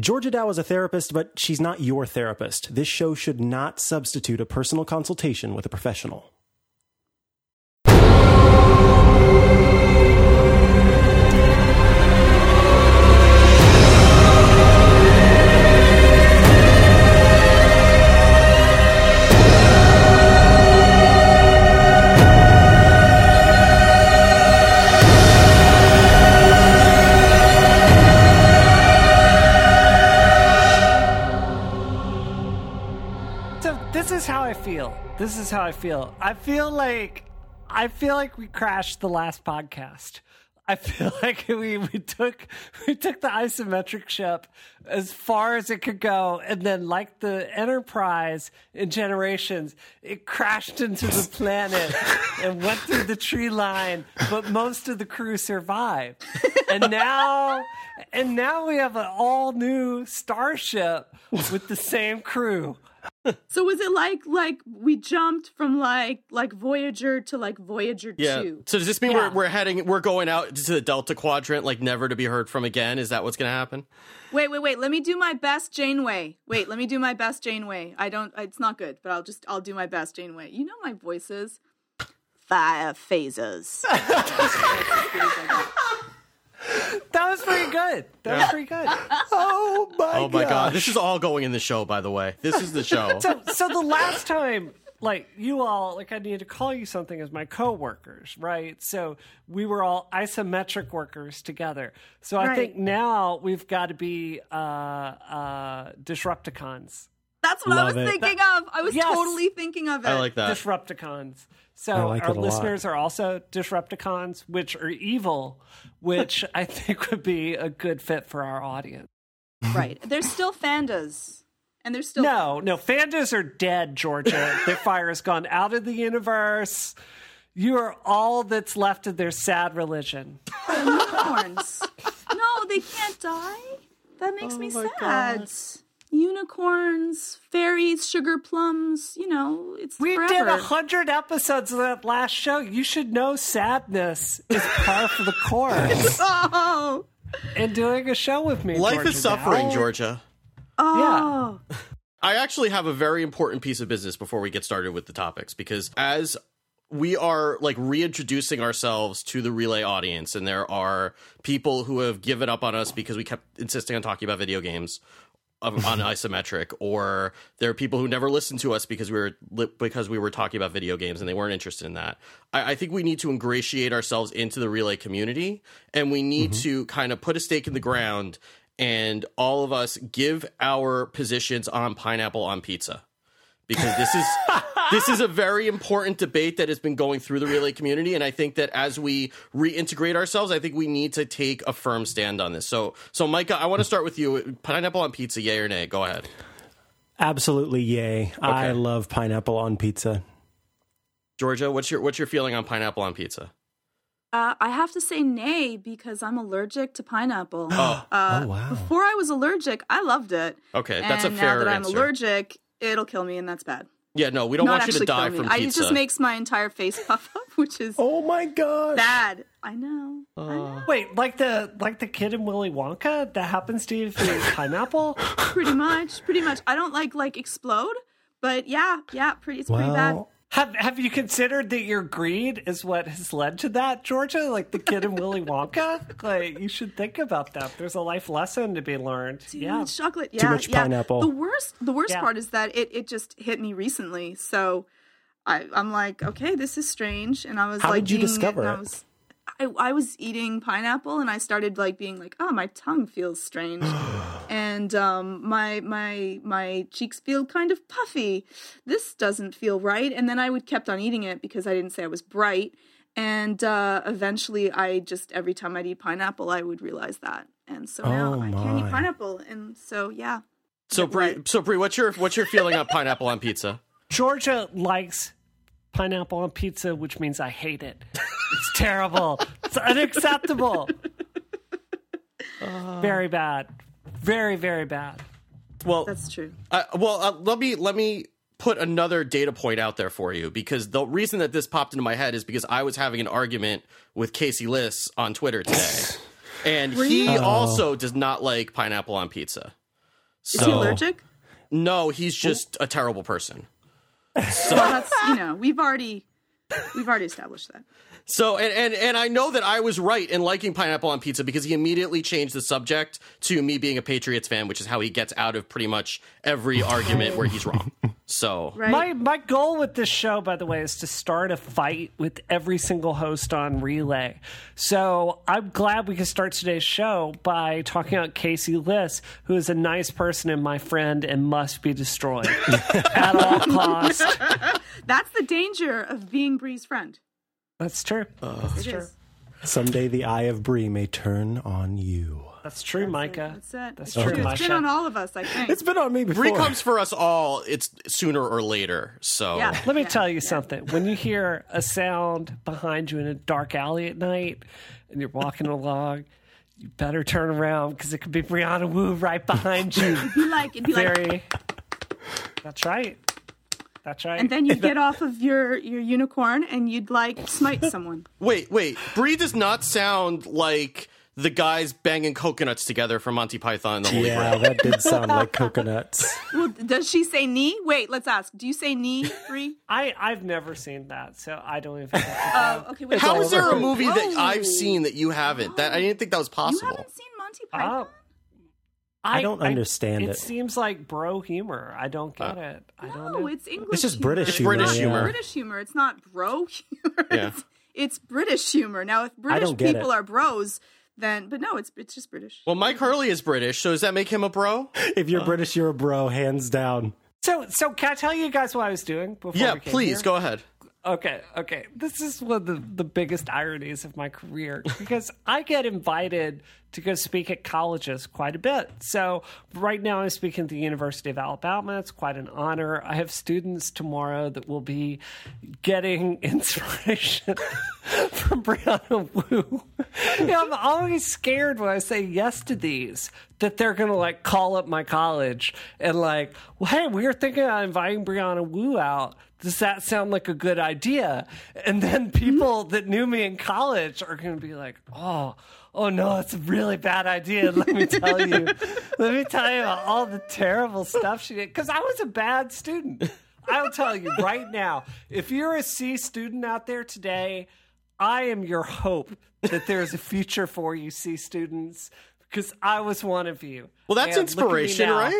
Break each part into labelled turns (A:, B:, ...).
A: Georgia Dow is a therapist, but she's not your therapist. This show should not substitute a personal consultation with a professional.
B: I feel. This is how I feel. I feel like I feel like we crashed the last podcast. I feel like we, we took we took the isometric ship as far as it could go, and then like the Enterprise in Generations, it crashed into the planet and went through the tree line, but most of the crew survived. And now and now we have an all new starship with the same crew.
C: So was it like like we jumped from like like Voyager to like Voyager
D: Yeah.
C: two?
D: So does this mean
B: Yeah.
D: we're we're heading we're going out to the Delta Quadrant like never to be heard from again? Is that what's going to happen?
C: Wait, wait, wait. Let me do my best Janeway. Wait, let me do my best Janeway. I don't. It's not good, but I'll just I'll do my best Janeway. You know my voices. Fire phasers.
B: That was pretty good. That was pretty good.
A: Oh my
D: Oh my god, this is all going in the show by the way. This is the show.
B: So, so the last time, like you all, like I need to call you something as my coworkers, right? So we were all isometric workers together. So I
C: Right.
B: think now we've got to be uh, uh, Disrupticons.
C: That's what I was
A: it.
C: thinking of. I was
B: Yes.
C: totally thinking of it.
D: I like that.
B: Disrupticons. So
A: like
B: our
A: it a lot.
B: listeners are also Disrupticons, which are evil, which I think would be a good fit for our audience.
C: right. There's still Fandas, and there's still
B: No, no, Fandas are dead, Georgia. their fire has gone out of the universe. You are all that's left of their sad religion.
C: unicorns. no, they can't die. That makes oh me sad. Unicorns, fairies, sugar plums. You know, it's
B: We
C: forever.
B: did a hundred episodes of that last show. You should know sadness is par for the course.
C: Oh,
B: and doing a show with me,
D: Life
B: Georgia
D: is suffering,
B: Dow.
D: Georgia.
C: oh.
D: I actually have a very important piece of business before we get started with the topics because as we are like reintroducing ourselves to the relay audience and there are people who have given up on us because we kept insisting on talking about video games of- on isometric or there are people who never listened to us because we were because we were talking about video games and they weren't interested in that. I, I think we need to ingratiate ourselves into the relay community and we need mm-hmm. to kind of put a stake in the ground and all of us give our positions on pineapple on pizza because this is this is a very important debate that has been going through the relay community and i think that as we reintegrate ourselves i think we need to take a firm stand on this so so micah i want to start with you pineapple on pizza yay or nay go ahead
A: Absolutely, yay! I love pineapple on pizza.
D: georgia what's your what's your feeling on pineapple on pizza
C: Uh, I have to say nay because I'm allergic to pineapple.
D: Oh.
C: Uh,
A: Oh, wow.
C: Before I was allergic, I loved it.
D: Okay, that's a
C: and
D: fair
C: now that I'm
D: answer.
C: allergic, it'll kill me, and that's bad.
D: yeah no we don't
C: Not
D: want you to
C: actually
D: die
C: kill
D: from
C: me. I, it just makes my entire face puff up, which is
A: Oh my god,
C: bad. I know.
D: Uh.
C: I know.
B: Wait, like the like the kid in Willy Wonka that happens to you if you eat pineapple?
C: Pretty much. Pretty much. I don't like like explode, but yeah, yeah. Pretty. It's pretty bad.
A: Well,
B: Have Have you considered that your greed is what has led to that, Georgia? Like the kid in Willy Wonka? Like you should think about that. There's a life lesson to be learned.
C: Too
B: yeah.
C: much chocolate. Yeah, Too
A: much
C: yeah.
A: pineapple.
C: The worst, the worst
B: Yeah.
C: part is that it, it just hit me recently. So I, I'm like, okay, this is strange. And I was
A: How
C: like,
A: did you discover
C: and I
A: it?
C: was, I, I was eating pineapple, and I started like being like, oh, my tongue feels strange, and um, my my my cheeks feel kind of puffy. This doesn't feel right. And then I would kept on eating it because I didn't say I was bright. And uh, eventually, I just every time I'd eat pineapple, I would realize that. And so now
A: Oh,
C: I can't eat pineapple. And so yeah,
D: so Brie,
C: Right.
D: so Brie, what's your what's your feeling on pineapple on pizza
B: Georgia likes pineapple on pizza, which means I hate it. It's terrible. It's unacceptable. Very bad. Very, very bad.
D: well
C: that's true.
D: Uh, well, uh, let me let me put another data point out there for you because the reason that this popped into my head is because I was having an argument with Casey Liss on Twitter today, and he also does not like pineapple on pizza.
C: Is he allergic?
D: No, he's just a terrible person.
C: Well, that's you know we've already we've already established that.
D: So and, and and I know that I was right in liking pineapple on pizza because he immediately changed the subject to me being a Patriots fan, which is how he gets out of pretty much every argument where he's wrong. So
C: Right?
B: My my goal with this show, by the way, is to start a fight with every single host on Relay. So I'm glad we can start today's show by talking about Casey Liss, who is a nice person and my friend and must be destroyed at all costs.
C: That's the danger of being Bree's friend.
B: That's true.
C: That's true.
A: Someday the eye of Bree may turn on you.
B: That's true, Micah.
C: That's it.
B: That's
C: It's
B: true,
C: It's
B: Masha.
C: been on all of us, I think.
A: It's been on me before.
D: Bree comes for us all. It's sooner or later. So
C: yeah.
B: Let me
C: yeah,
B: tell you
C: yeah.
B: something. When you hear a sound behind you in a dark alley at night and you're walking along, you better turn around because it could be Brianna Wu right behind you.
C: It'd be like it'd be like,
B: That's right. That's right.
C: and then you'd get off of your your unicorn and you'd like smite someone.
D: wait, wait. Bree does not sound like the guys banging coconuts together from Monty Python and the Holy
A: Yeah,
D: Grail.
A: that did sound like coconuts.
C: Well, does she say knee? Wait, let's ask. Do you say knee, Bree?
B: I, I've never seen that, so I don't even.
C: Oh, okay. Wait,
D: How
C: wait,
D: there a movie that
C: Whoa.
D: I've seen that you haven't? That I didn't think that was possible.
C: You haven't seen Monty Python?
B: Oh.
A: I don't understand
B: it.
A: it.
B: seems like bro humor. I don't get uh, it. I don't
C: no,
B: know.
C: it's English.
A: It's just
C: humor.
A: British
C: It's
A: humor.
D: British
A: yeah.
D: humor.
C: British humor. It's not bro humor.
D: Yeah.
C: It's, it's British humor. Now, if British people
A: it.
C: are bros, then but no, it's it's just British.
D: well, Mike Hurley is British, so does that make him a bro?
A: If you're uh. British, you're a bro, hands down.
B: So, so can I tell you guys what I was doing before?
D: Yeah,
B: we came
D: please
B: here?
D: go ahead.
B: Okay, okay. This is one of the, the biggest ironies of my career because I get invited to go speak at colleges quite a bit. So, right now I'm speaking at the University of Alabama. It's quite an honor. I have students tomorrow that will be getting inspiration from Brianna Wu. You know, I'm always scared when I say yes to these that they're going to like call up my college and like, well, hey, we were thinking about inviting Brianna Wu out does that sound like a good idea? And then mm-hmm. people that knew me in college are going to be like, oh, oh no, it's a really bad idea. Let me tell you, let me tell you about all the terrible stuff she did. Because I was a bad student. I'll tell you right now, if you're a C student out there today, I am your hope that there's a future for you, C students, because I was one of you.
D: Well, that's
B: And look at me
D: inspiration,
B: now.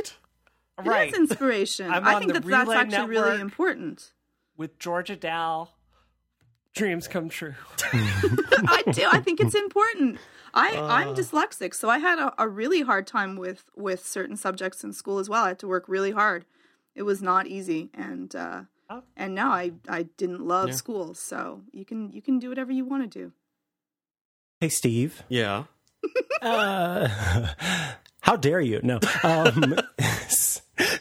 D: Right?
B: Right.
C: That's inspiration.
B: I'm
C: I think
B: the
C: that that's
B: Relay
C: actually really important.
B: With Georgia Dow, dreams come true.
C: I do. I think it's important. I
B: Uh.
C: I'm dyslexic, so I had a, a really hard time with with certain subjects in school as well. I had to work really hard. It was not easy, and uh,
B: Oh.
C: and now I I didn't love school. So you can you can do whatever you want to do.
A: Hey, Steve.
D: Yeah.
A: Uh, how dare you? No. Um,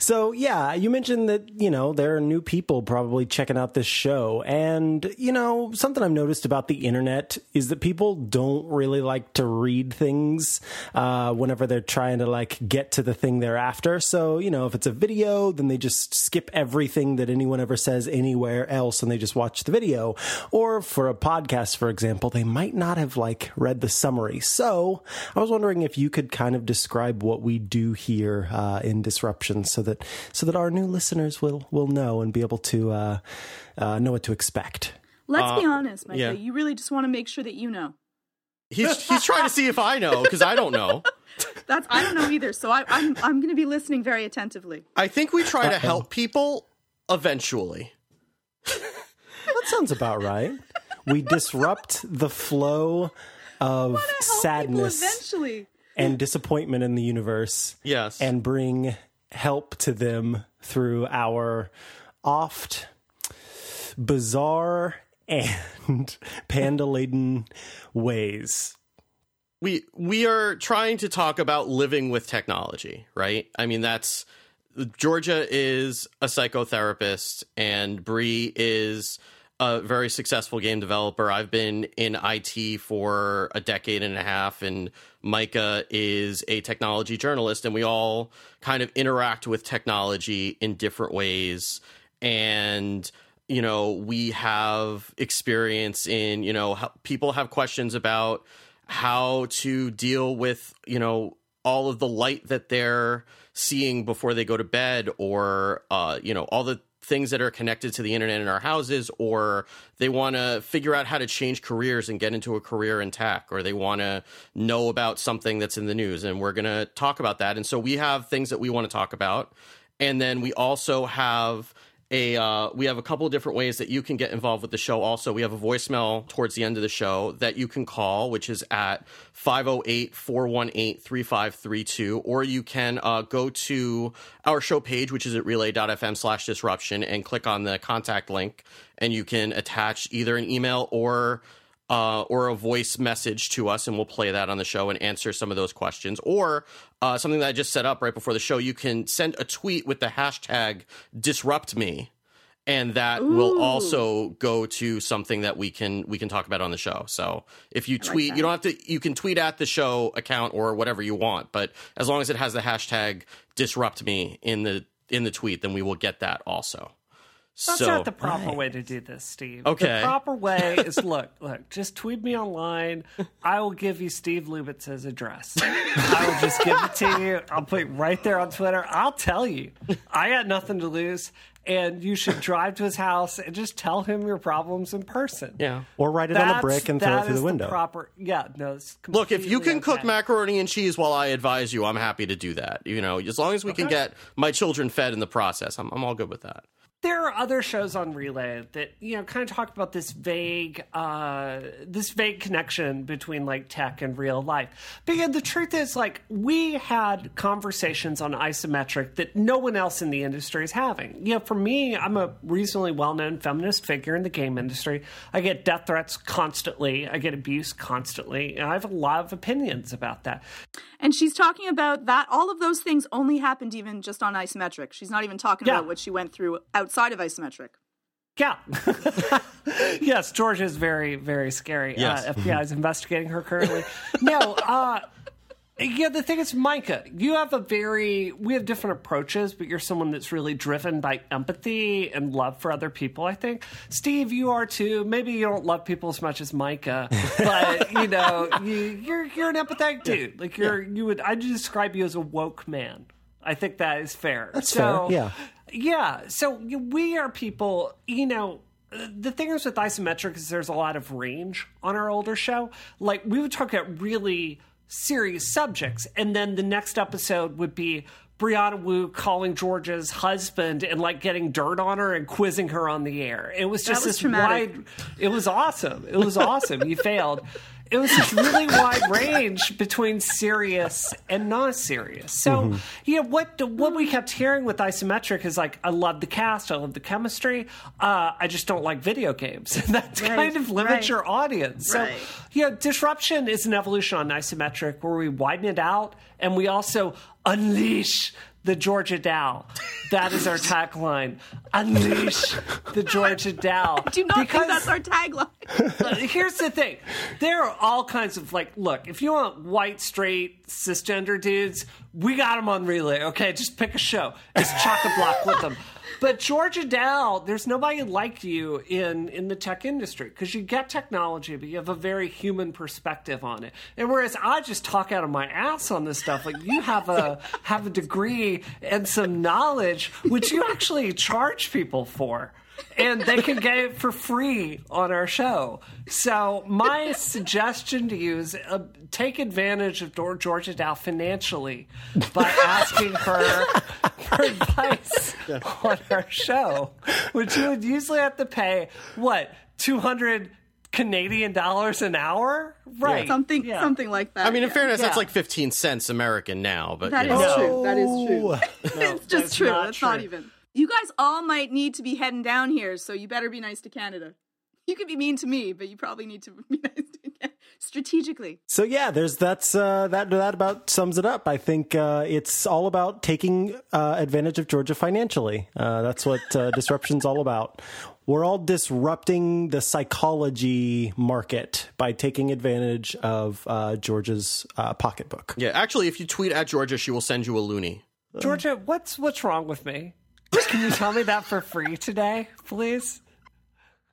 A: so yeah, you mentioned that you know there are new people probably checking out this show, and you know something I've noticed about the internet is that people don't really like to read things uh, whenever they're trying to like get to the thing they're after. So you know if it's a video, then they just skip everything that anyone ever says anywhere else, and they just watch the video. Or for a podcast, for example, they might not have like read the summary. So I was wondering if you could kind of describe what we do here uh, in Disruption, so that so that our new listeners will will know and be able to uh, uh, know what to expect.
C: Let's be honest, Michael.
D: yeah.
C: You really just want to make sure that you know.
D: He's he's trying to see if I know because I don't know.
C: That's I don't know either. So I, I'm I'm going to be listening very attentively.
D: I think we try to help people eventually.
A: That sounds about right. We disrupt the flow of sadness
C: eventually.
A: and disappointment in the universe.
D: Yes.
A: and bring help to them through our oft bizarre and panda laden ways.
D: we we are trying to talk about living with technology, right? I mean, that's Georgia is a psychotherapist, and Bree is a very successful game developer. I've been in IT for a decade and a half, and Micah is a technology journalist, and we all kind of interact with technology in different ways. And you know, we have experience in, you know, people have questions about how to deal with, you know, all of the light that they're seeing before they go to bed or uh, you know all the things that are connected to the internet in our houses or they want to figure out how to change careers and get into a career in tech or they want to know about something that's in the news and we're going to talk about that. And so we have things that we want to talk about. And then we also have a uh, we have a couple of different ways that you can get involved with the show also. We have a voicemail towards the end of the show that you can call which is at 508-418-3532 or you can uh, go to our show page which is at relay.fm slash disruption and click on the contact link and you can attach either an email or uh, or a voice message to us, and we'll play that on the show and answer some of those questions. Or uh, something that I just set up right before the show, you can send a tweet with the hashtag disrupt me. And that
C: Ooh.
D: will also go to something that we can we can talk about on the show. So if you tweet,
C: that.
D: you don't have to. You can tweet at the show account or whatever you want, but as long as it has the hashtag disrupt me in the in the tweet, then we will get that also.
B: That's
D: so,
B: not the proper way to do this, Steve.
D: Okay.
B: The proper way is look, look, just tweet me online. I will give you Steve Lubitz's address. I will just give it to you. I'll put it right there on Twitter. I'll tell you. I got nothing to lose. And you should drive to his house and just tell him your problems in person.
D: yeah.
A: Or write it on a brick and throw it through
B: is
A: the window.
B: proper, yeah, no. It's
D: Look, if you
B: completely
D: can cook macaroni and cheese while I advise you, I'm happy to do that. You know, as long as we can get my children fed in the process, I'm, I'm all good with that.
B: There are other shows on Relay that you know kind of talk about this vague, uh, this vague connection between like tech and real life. But yeah, the truth is, like we had conversations on isometric that no one else in the industry is having. You know, for me, I'm a reasonably well-known feminist figure in the game industry. I get death threats constantly. I get abuse constantly, and I have a lot of opinions about that.
C: And she's talking about that all of those things only happened even just on isometric. She's not even talking
B: Yeah.
C: about what she went through outside of isometric.
B: Yeah. yes, Georgia is very, very scary.
D: Yes.
B: Uh, FBI is investigating her currently. no, uh, yeah, the thing is, Micah, you have a very, we have different approaches, but you're someone that's really driven by empathy and love for other people, I think. Steve, you are too. Maybe you don't love people as much as Micah, but, you know, you, you're, you're an empathetic dude. Like, you're, you would, I'd describe you as a woke man. I think that is fair.
A: That's
B: so,
A: fair, yeah.
B: Yeah. So we are people, you know, the thing is with isometric is there's a lot of range on our older show. Like we would talk about really serious subjects, and then the next episode would be Brianna Wu calling Georgia's husband and like getting dirt on her and quizzing her on the air. It was just
C: was
B: this
C: traumatic.
B: wide. It was awesome. It was awesome. you failed. It was this really wide range between serious and non-serious. So, you know, what what we kept hearing with isometric is like, I love the cast, I love the chemistry. Uh, I just don't like video games. that
C: Right,
B: kind of limits
C: right.
B: your audience.
C: Right.
B: So, you know, disruption is an evolution on isometric where we widen it out and we also unleash the Georgia Dow. That is our tagline. Unleash the Georgia Dow.
C: Do not
B: Because-
C: think that's our tagline.
B: here's the thing there are all kinds of like look if you want white straight cisgender dudes we got them on relay okay just pick a show just chock a block with them but georgia dow there's nobody like you in in the tech industry because you get technology but you have a very human perspective on it. And whereas i just talk out of my ass on this stuff like you have a have a degree and some knowledge which you actually charge people for and they can get it for free on our show. So my suggestion to you is uh, take advantage of Dor- Georgia Dow financially by asking her for advice on our show, which you would usually have to pay what two hundred Canadian dollars an hour, right?
C: something
B: Yeah.
C: something like that.
D: I mean, in
C: yeah.
D: fairness, that's like 15 cents American now, but
C: that is
D: know.
C: true. That is true. it's just true.
B: not
C: That's not even. You guys all might need to be heading down here, so you better be nice to Canada. You could be mean to me, but you probably need to be nice to Canada strategically.
A: So yeah, there's that's uh, that that about sums it up. I think uh, it's all about taking uh, advantage of Georgia financially. Uh, that's what uh, disruption's all about. We're all disrupting the psychology market by taking advantage of uh, Georgia's uh, pocketbook.
D: Yeah, actually, if you tweet at Georgia, she will send you a loony.
B: Georgia, what's what's wrong with me? Can you tell me that for free today, please?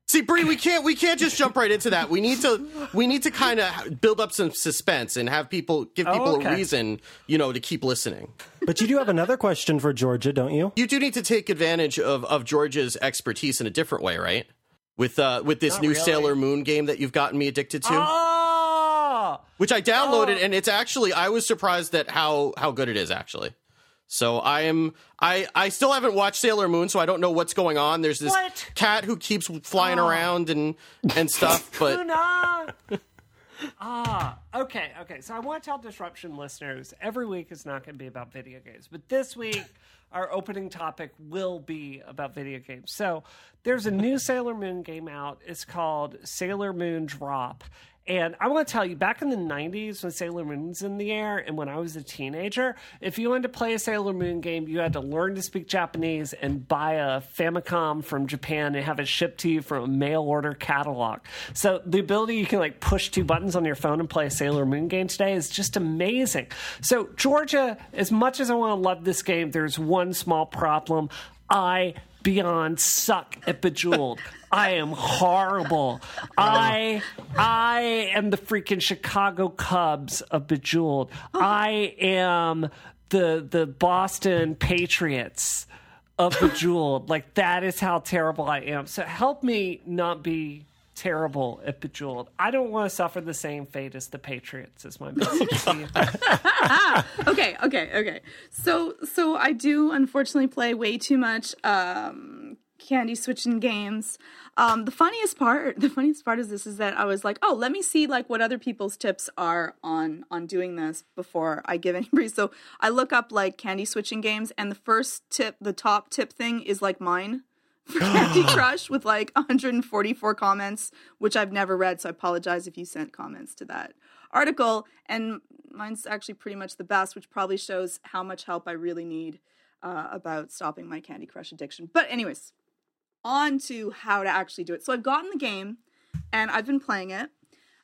D: See, Bree, we can't we can't just jump right into that. We need to we need to kind of build up some suspense and have people give people
B: Oh, okay.
D: a reason, you know, to keep listening.
A: But you do have another question for Georgia, don't you?
D: You do need to take advantage of of Georgia's expertise in a different way, right? With uh with this
B: Not
D: new
B: really.
D: Sailor Moon game that you've gotten me addicted to,
B: Oh,
D: which I downloaded
B: Oh.
D: and it's actually I was surprised at how how good it is actually. So I am I I still haven't watched Sailor Moon, so I don't know what's going on. There's this
B: What?
D: cat who keeps flying
B: Oh.
D: around and and stuff, but
B: ah, okay, okay. So I want to tell disruption listeners every week is not going to be about video games, but this week our opening topic will be about video games. So there's a new Sailor Moon game out. It's called Sailor Moon Drop. And I want to tell you, back in the 90s when Sailor Moon was in the air and when I was a teenager, if you wanted to play a Sailor Moon game, you had to learn to speak Japanese and buy a Famicom from Japan and have it shipped to you from a mail order catalog. So the ability you can like push two buttons on your phone and play a Sailor Moon game today is just amazing. So, Georgia, as much as I want to love this game, there's one small problem. I beyond suck at Bejeweled. I am horrible. I I am the freaking Chicago Cubs of Bejeweled. I am the the Boston Patriots of Bejeweled. Like that is how terrible I am. So help me not be terrible at Bejeweled. I don't want to suffer the same fate as the Patriots. Is my message to you.
C: okay, okay, okay. So, so I do unfortunately play way too much um, candy switching games. Um, the funniest part, the funniest part is this is that I was like, oh, let me see like what other people's tips are on on doing this before I give anybody. So I look up like candy switching games, and the first tip, the top tip thing is like mine. For Candy Crush with like 144 comments, which I've never read, so I apologize if you sent comments to that article. And mine's actually pretty much the best, which probably shows how much help I really need uh, about stopping my Candy Crush addiction. But, anyways, on to how to actually do it. So, I've gotten the game and I've been playing it.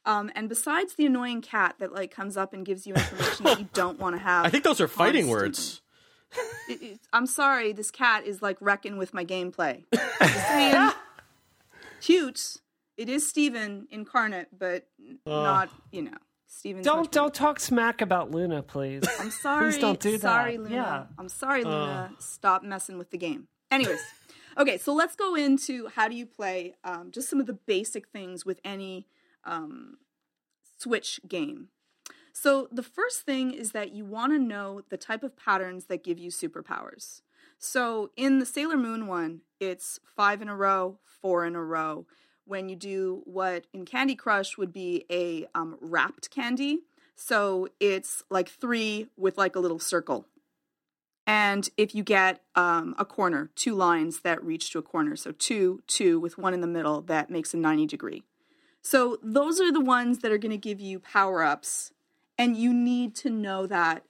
C: Um, and besides the annoying cat that like comes up and gives you information that you don't want to have,
D: I think those are fighting
C: constant-
D: words.
C: It- it- I'm sorry, this cat is like wrecking with my gameplay. Just saying, cute. It is Steven incarnate, but not you know Steven's.
B: don't don't talk smack about Luna, please.
C: I'm sorry.
B: Please don't do that.
C: Sorry, Luna.
B: Yeah.
C: I'm sorry, Luna. Stop messing with the game. Anyways, okay, so let's go into how do you play um, just some of the basic things with any um, Switch game. So the first thing is that you want to know the type of patterns that give you superpowers. So in the Sailor Moon one, it's five in a row, four in a row. When you do what in Candy Crush would be a um, wrapped candy, so it's like three with like a little circle. And if you get um, a corner, two lines that reach to a corner, so two, two with one in the middle, that makes a 90 degree. So those are the ones that are going to give you power ups, and you need to know that.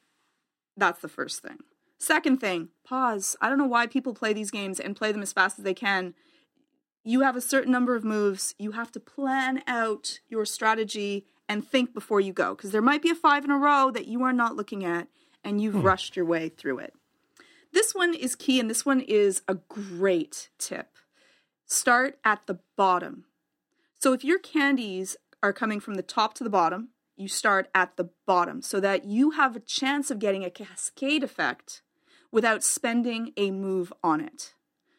C: That's the first thing. Second thing, pause. I don't know why people play these games and play them as fast as they can. You have a certain number of moves. You have to plan out your strategy and think before you go because there might be a five in a row that you are not looking at and you've hmm. rushed your way through it. This one is key and this one is a great tip. Start at the bottom. So if your candies are coming from the top to the bottom, you start at the bottom so that you have a chance of getting a cascade effect without spending a move on it.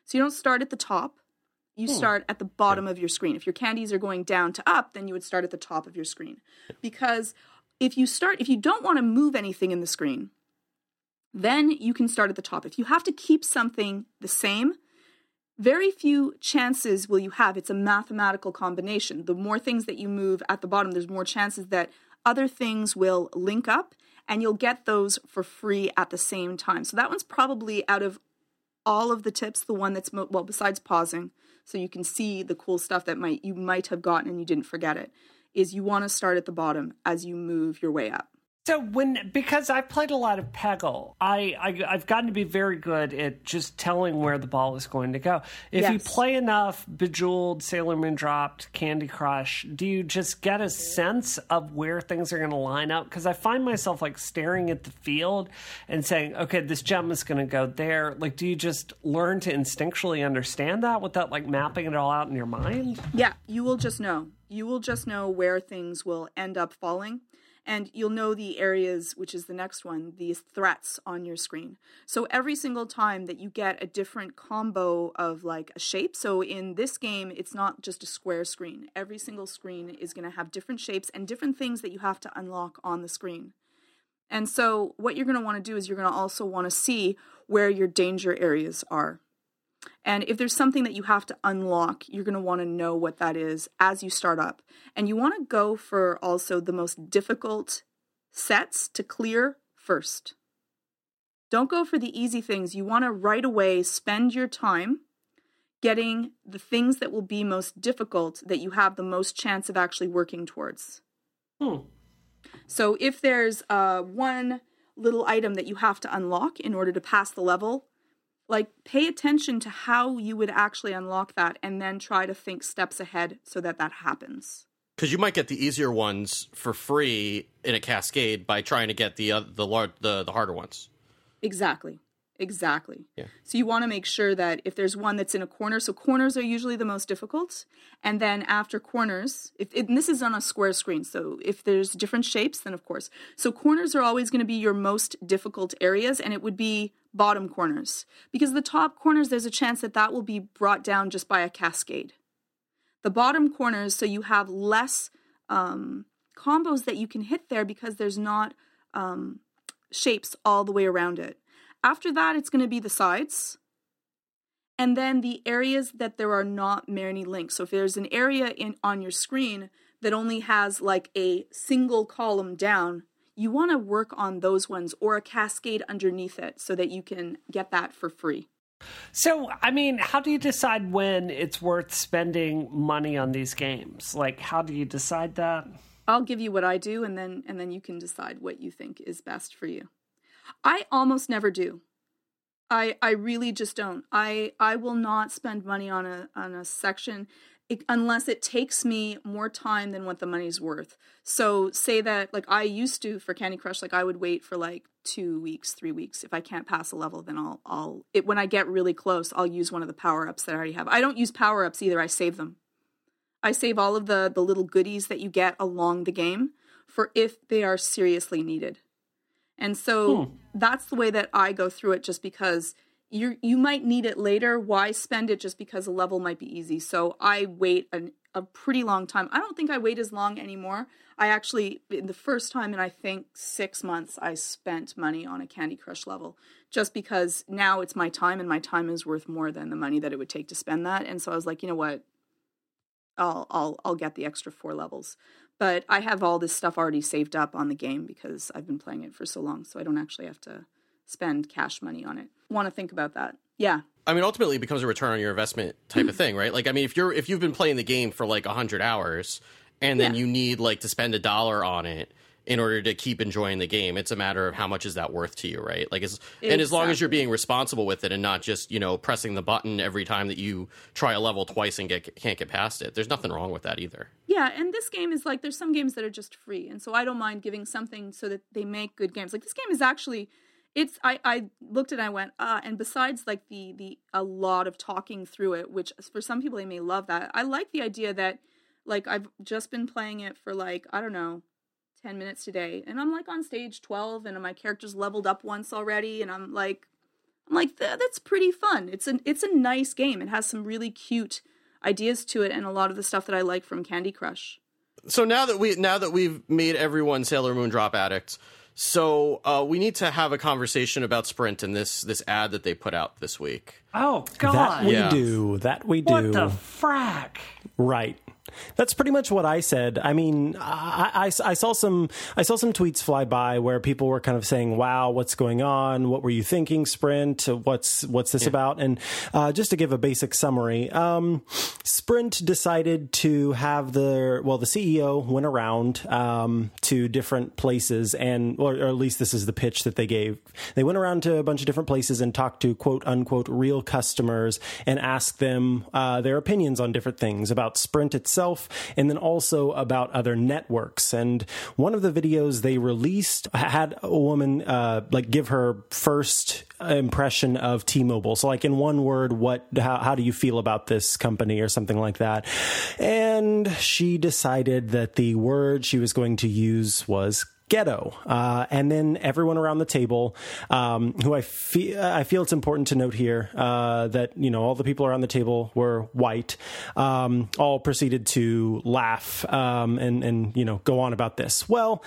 C: So you don't start at the top, you hmm. start at the bottom of your screen. If your candies are going down to up, then you would start at the top of your screen. Because if you start if you don't want to move anything in the screen, then you can start at the top. If you have to keep something the same, very few chances will you have. It's a mathematical combination. The more things that you move at the bottom, there's more chances that other things will link up and you'll get those for free at the same time. So that one's probably out of all of the tips the one that's mo- well besides pausing so you can see the cool stuff that might you might have gotten and you didn't forget it is you want to start at the bottom as you move your way up.
B: So when because I've played a lot of Peggle, I, I have gotten to be very good at just telling where the ball is going to go. If
C: Yes.
B: you play enough Bejeweled, Sailor Moon Dropped, Candy Crush, do you just get a sense of where things are going to line up? Because I find myself like staring at the field and saying, "Okay, this gem is going to go there." Like, do you just learn to instinctually understand that without like mapping it all out in your mind?
C: Yeah, you will just know. You will just know where things will end up falling. And you'll know the areas, which is the next one, these threats on your screen. So every single time that you get a different combo of like a shape, so in this game, it's not just a square screen. Every single screen is going to have different shapes and different things that you have to unlock on the screen. And so, what you're going to want to do is you're going to also want to see where your danger areas are. And if there's something that you have to unlock, you're going to want to know what that is as you start up. And you want to go for also the most difficult sets to clear first. Don't go for the easy things. You want to right away spend your time getting the things that will be most difficult that you have the most chance of actually working towards.
B: Hmm.
C: So if there's uh, one little item that you have to unlock in order to pass the level, like pay attention to how you would actually unlock that and then try to think steps ahead so that that happens.
D: Because you might get the easier ones for free in a cascade by trying to get the uh, the large the the harder ones.
C: Exactly. Exactly.
D: Yeah.
C: So you want to make sure that if there's one that's in a corner, so corners are usually the most difficult, and then after corners, if and this is on a square screen, so if there's different shapes, then of course. So corners are always going to be your most difficult areas, and it would be bottom corners because the top corners there's a chance that that will be brought down just by a cascade. The bottom corners, so you have less um, combos that you can hit there because there's not um, shapes all the way around it. After that, it's going to be the sides. And then the areas that there are not many links. So if there's an area in on your screen that only has like a single column down, you want to work on those ones or a cascade underneath it so that you can get that for free.
B: So, I mean, how do you decide when it's worth spending money on these games? Like, how do you decide that?
C: I'll give you what I do and then and then you can decide what you think is best for you. I almost never do. I I really just don't. I I will not spend money on a on a section it, unless it takes me more time than what the money's worth. So say that like I used to for Candy Crush like I would wait for like 2 weeks, 3 weeks. If I can't pass a level then I'll I'll it when I get really close, I'll use one of the power-ups that I already have. I don't use power-ups either, I save them. I save all of the the little goodies that you get along the game for if they are seriously needed. And so hmm. that's the way that I go through it just because you you might need it later. Why spend it just because a level might be easy? So I wait an, a pretty long time. I don't think I wait as long anymore. I actually in the first time in I think 6 months I spent money on a Candy Crush level just because now it's my time and my time is worth more than the money that it would take to spend that. And so I was like, you know what? I'll I'll I'll get the extra four levels. But I have all this stuff already saved up on the game because I've been playing it for so long, so I don't actually have to spend cash money on it. Want to think about that? Yeah.
D: I mean, ultimately, it becomes a return on your investment type of thing, right? Like, I mean, if you're if you've been playing the game for like hundred hours, and then
C: Yeah.
D: you need like to spend a dollar on it in order to keep enjoying the game, it's a matter of how much is that worth to you, right? Like, as, and as long as you're being responsible with it and not just you know pressing the button every time that you try a level twice and get can't get past it, there's nothing wrong with that either.
C: Yeah, and this game is like there's some games that are just free, and so I don't mind giving something so that they make good games. Like this game is actually, it's I I looked at it, and I went ah, and besides like the the a lot of talking through it, which for some people they may love that. I like the idea that like I've just been playing it for like I don't know. 10 minutes today and I'm like on stage 12 and my character's leveled up once already and I'm like I'm like that's pretty fun. It's an it's a nice game. It has some really cute ideas to it and a lot of the stuff that I like from Candy Crush.
D: So now that we now that we've made everyone Sailor Moon drop addicts, so uh, we need to have a conversation about Sprint and this this ad that they put out this week.
B: Oh God!
A: That we
D: Yeah.
A: do. That we do.
B: what the frack?
A: Right. That's pretty much what I said. I mean, I, I, I saw some I saw some tweets fly by where people were kind of saying, "Wow, what's going on? What were you thinking, Sprint? What's what's this about?" And uh, just to give a basic summary, um, Sprint decided to have the well, the CEO went around um, to different places, and or, or at least this is the pitch that they gave. They went around to a bunch of different places and talked to quote unquote real customers and asked them uh, their opinions on different things about Sprint itself, and then also about other networks. And one of the videos they released had a woman uh, like give her first impression of T-Mobile. So, like in one word, what how, how do you feel about this company or something like that? And she decided that the word she was going to use was ghetto. Uh, and then everyone around the table, um, who I feel, I feel it's important to note here, uh, that, you know, all the people around the table were white, um, all proceeded to laugh, um, and, and, you know, go on about this. Well,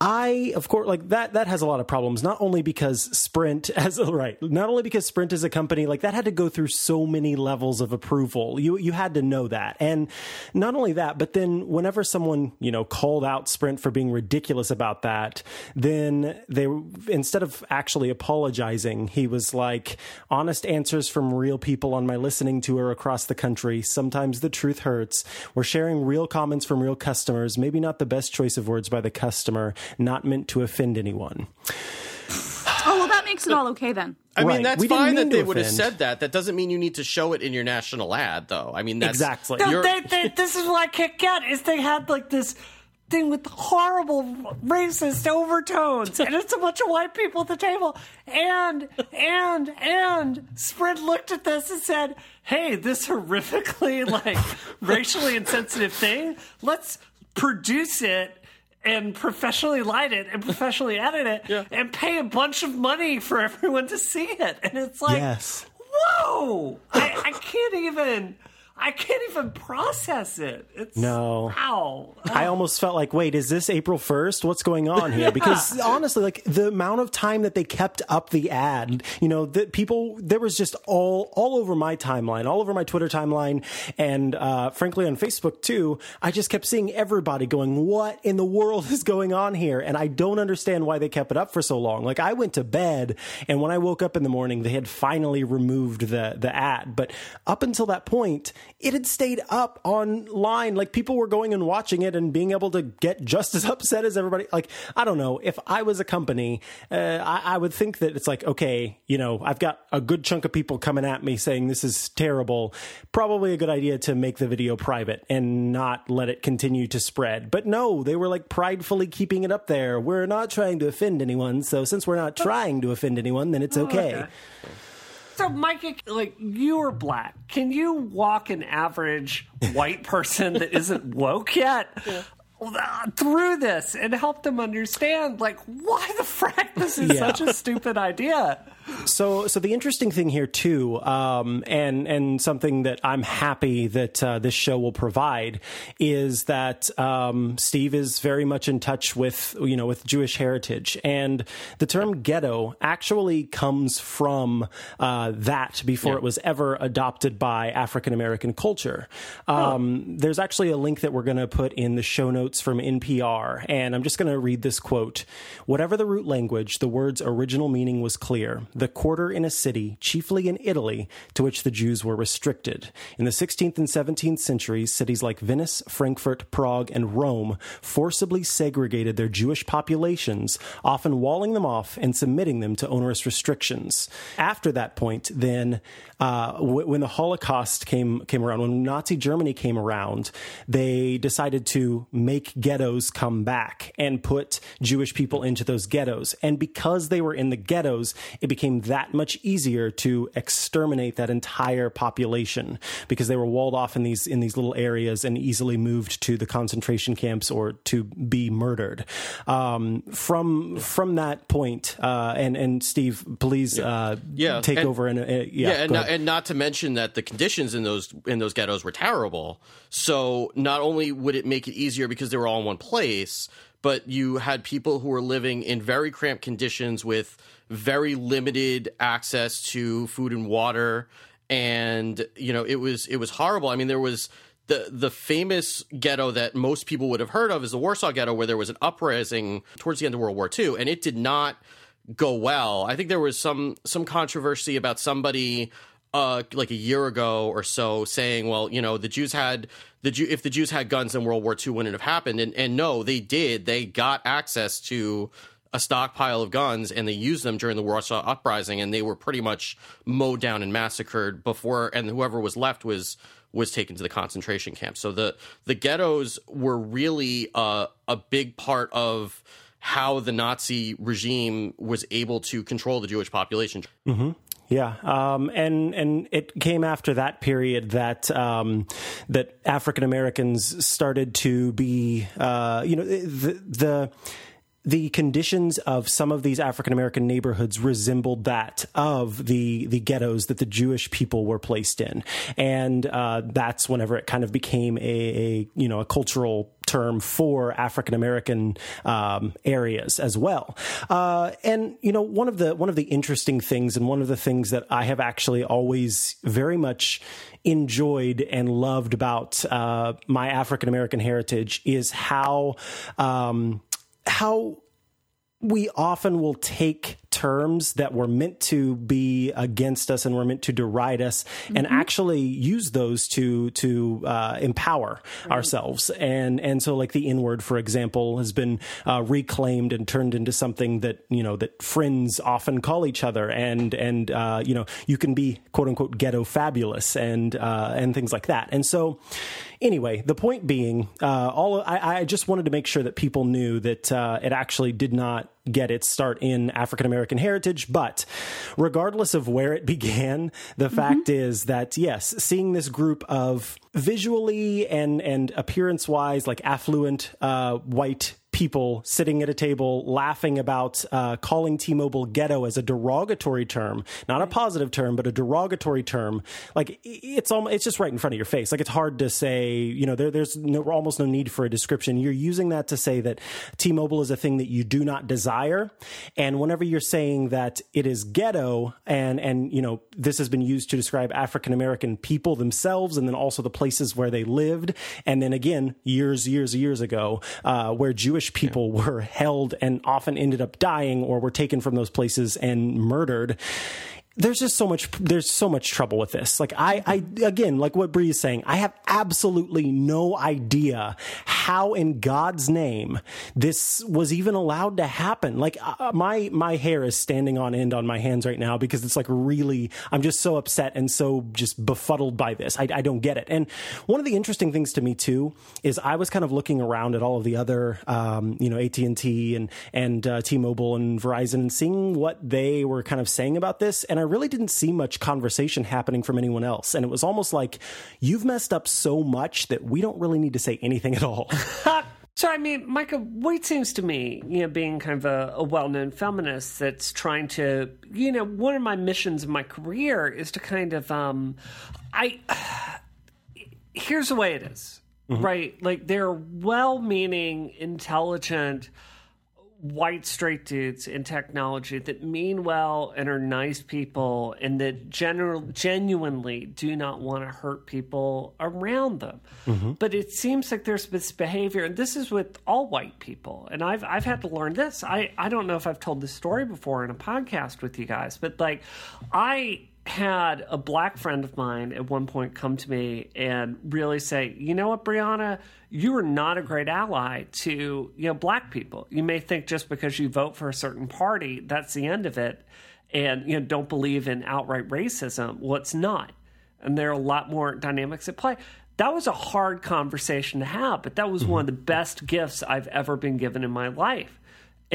A: I, of course, like that, that has a lot of problems, not only because Sprint as, right, not only because Sprint is a company, like that had to go through so many levels of approval. You, you had to know that. And not only that, but then whenever someone, you know, called out Sprint for being ridiculous about that, then they, instead of actually apologizing, he was like, honest answers from real people on my listening tour across the country. Sometimes the truth hurts. We're sharing real comments from real customers, maybe not the best choice of words by the customer, not meant to offend anyone.
C: Oh well, that makes it all okay then.
D: I
A: Right.
D: mean, that's
A: We
D: fine
A: mean
D: that they
A: to
D: would have said that. That doesn't mean you need to show it in your national ad, though. I mean, that's
A: Exactly.
B: No,
D: you're-
B: they, they, this is what I can't get is they had like this thing with horrible racist overtones, and it's a bunch of white people at the table, and and and Sprint looked at this and said, "Hey, this horrifically like racially insensitive thing, let's produce it." And professionally light it and professionally edit it and pay a bunch of money for everyone to see it. And it's like,
A: Yes.
B: whoa I, I can't even i can't even process it it's
A: No.
B: wow
A: I almost felt like, wait, is this April 1st? What's going on here? Because honestly, like the amount of time that they kept up the ad, you know, that people, there was just all, all over my timeline, all over my Twitter timeline, and uh, frankly on Facebook too. I just kept seeing everybody going, what in the world is going on here? And I don't understand why they kept it up for so long. Like I went to bed, and when I woke up in the morning, they had finally removed the, the ad. But up until that point, it had stayed up online. Like people were going and watching it and being able to get just as upset as everybody. Like, I don't know. If I was a company, uh, I, I would think that it's like, okay, you know, I've got a good chunk of people coming at me saying this is terrible. Probably a good idea to make the video private and not let it continue to spread. But no, they were like pridefully keeping it up there. We're not trying to offend anyone. So since we're not trying to offend anyone, then it's okay.
B: okay. So mike like you are black. Can you walk an average white person that isn't woke yet uh, through this and help them understand like why the frack this is
A: Yeah.
B: such a stupid idea
A: So, so the interesting thing here too, um, and and something that I'm happy that uh, this show will provide is that um, Steve is very much in touch with you know with Jewish heritage, and the term ghetto actually comes from uh, that before it was ever adopted by African American culture. Um, There's actually a link that we're going to put in the show notes from NPR, and I'm just going to read this quote: "Whatever the root language, the word's original meaning was clear." The quarter in a city, chiefly in Italy, to which the Jews were restricted. In the 16th and 17th centuries, cities like Venice, Frankfurt, Prague, and Rome forcibly segregated their Jewish populations, often walling them off and submitting them to onerous restrictions. After that point, then, uh, w- when the Holocaust came came around, when Nazi Germany came around, they decided to make ghettos come back and put Jewish people into those ghettos. And because they were in the ghettos, it became that much easier to exterminate that entire population because they were walled off in these in these little areas and easily moved to the concentration camps or to be murdered. Um, from from that point, uh, and and Steve, please uh,
D: Yeah,
A: take
D: and-
A: over and uh, yeah,
D: yeah, and not, and not to mention that the conditions in those in those ghettos were terrible. So not only would it make it easier because they were all in one place, but you had people who were living in very cramped conditions with very limited access to food and water and you know it was it was horrible i mean there was the the famous ghetto that most people would have heard of is the Warsaw Ghetto, where there was an uprising towards the end of World War II, and it did not go well. I think there was some some controversy about somebody uh, like a year ago or so saying, well, you know, the Jews had the Jew if the Jews had guns in World War II wouldn't have happened, and and no, they did. They got access to a stockpile of guns and they used them during the Warsaw uprising and they were pretty much mowed down and massacred before and whoever was left was was taken to the concentration camp. So the the ghettos were really uh, a big part of how the Nazi regime was able to control the Jewish population.
A: Mm-hmm. Yeah, um, and and it came after that period that um, that African Americans started to be, uh, you know, the the the conditions of some of these African American neighborhoods resembled that of the the ghettos that the Jewish people were placed in, and uh, that's whenever it kind of became a, a you know a cultural term for African American um, areas as well. Uh, and you know one of the one of the interesting things, and one of the things that I have actually always very much enjoyed and loved about uh, my African American heritage is how. Um, how we often will take terms that were meant to be against us and were meant to deride us mm-hmm. and actually use those to to uh, empower right. ourselves and and so like the n word for example has been uh, reclaimed and turned into something that you know that friends often call each other and and uh, you know you can be quote unquote ghetto fabulous and uh, and things like that and so anyway, the point being, uh, all I, I, just wanted to make sure that people knew that uh, it actually did not get its start in African American heritage. But regardless of where it began, the mm-hmm. fact is that yes, seeing this group of visually and and appearance wise like affluent uh, white people sitting at a table laughing about uh, calling T-Mobile ghetto as a derogatory term, not a positive term, but a derogatory term. Like it's almost, it's just right in front of your face. Like it's hard to say, you know, there, there's no, almost no need for a description. You're using that to say that T-Mobile is a thing that you do not desire. And whenever you're saying that it is ghetto and, and, you know, this has been used to describe African American people themselves and then also the places where they lived. And then again, years, years, years ago, uh, where Jewish Jewish people yeah. were held and often ended up dying or were taken from those places and murdered there's just so much there's so much trouble with this. Like i i again like what Bree is saying i have absolutely no idea how in god's name this was even allowed to happen. Like uh, uh, my my hair is standing on end on my hands right now because it's like really i'm just so upset and so just befuddled by this. I, I don't get it. And one of the interesting things to me too is i was kind of looking around at all of the other um, you know at&t and and uh, t-mobile and verizon and seeing what they were kind of saying about this. And really didn't see much conversation happening from anyone else. And it was almost like, you've messed up so much that we don't really need to say anything at all.
B: So, I mean, Micah, what it seems to me, you know, being kind of a, a well known feminist that's trying to, you know, one of my missions in my career is to kind of, um, I, here's the way it is, mm-hmm. right? Like, they're well meaning, intelligent, white straight dudes in technology that mean well and are nice people and that general, genuinely do not want to hurt people around them. Mm-hmm. But it seems like there's this behavior, and this is with all white people. And I've I've had to learn this. I, I don't know if I've told this story before in a podcast with you guys, but like I had a black friend of mine at one point come to me and really say, you know what, Brianna, you are not a great ally to you know black people. You may think just because you vote for a certain party, that's the end of it, and you know don't believe in outright racism. Well, it's not, and there are a lot more dynamics at play. That was a hard conversation to have, but that was mm-hmm. one of the best gifts I've ever been given in my life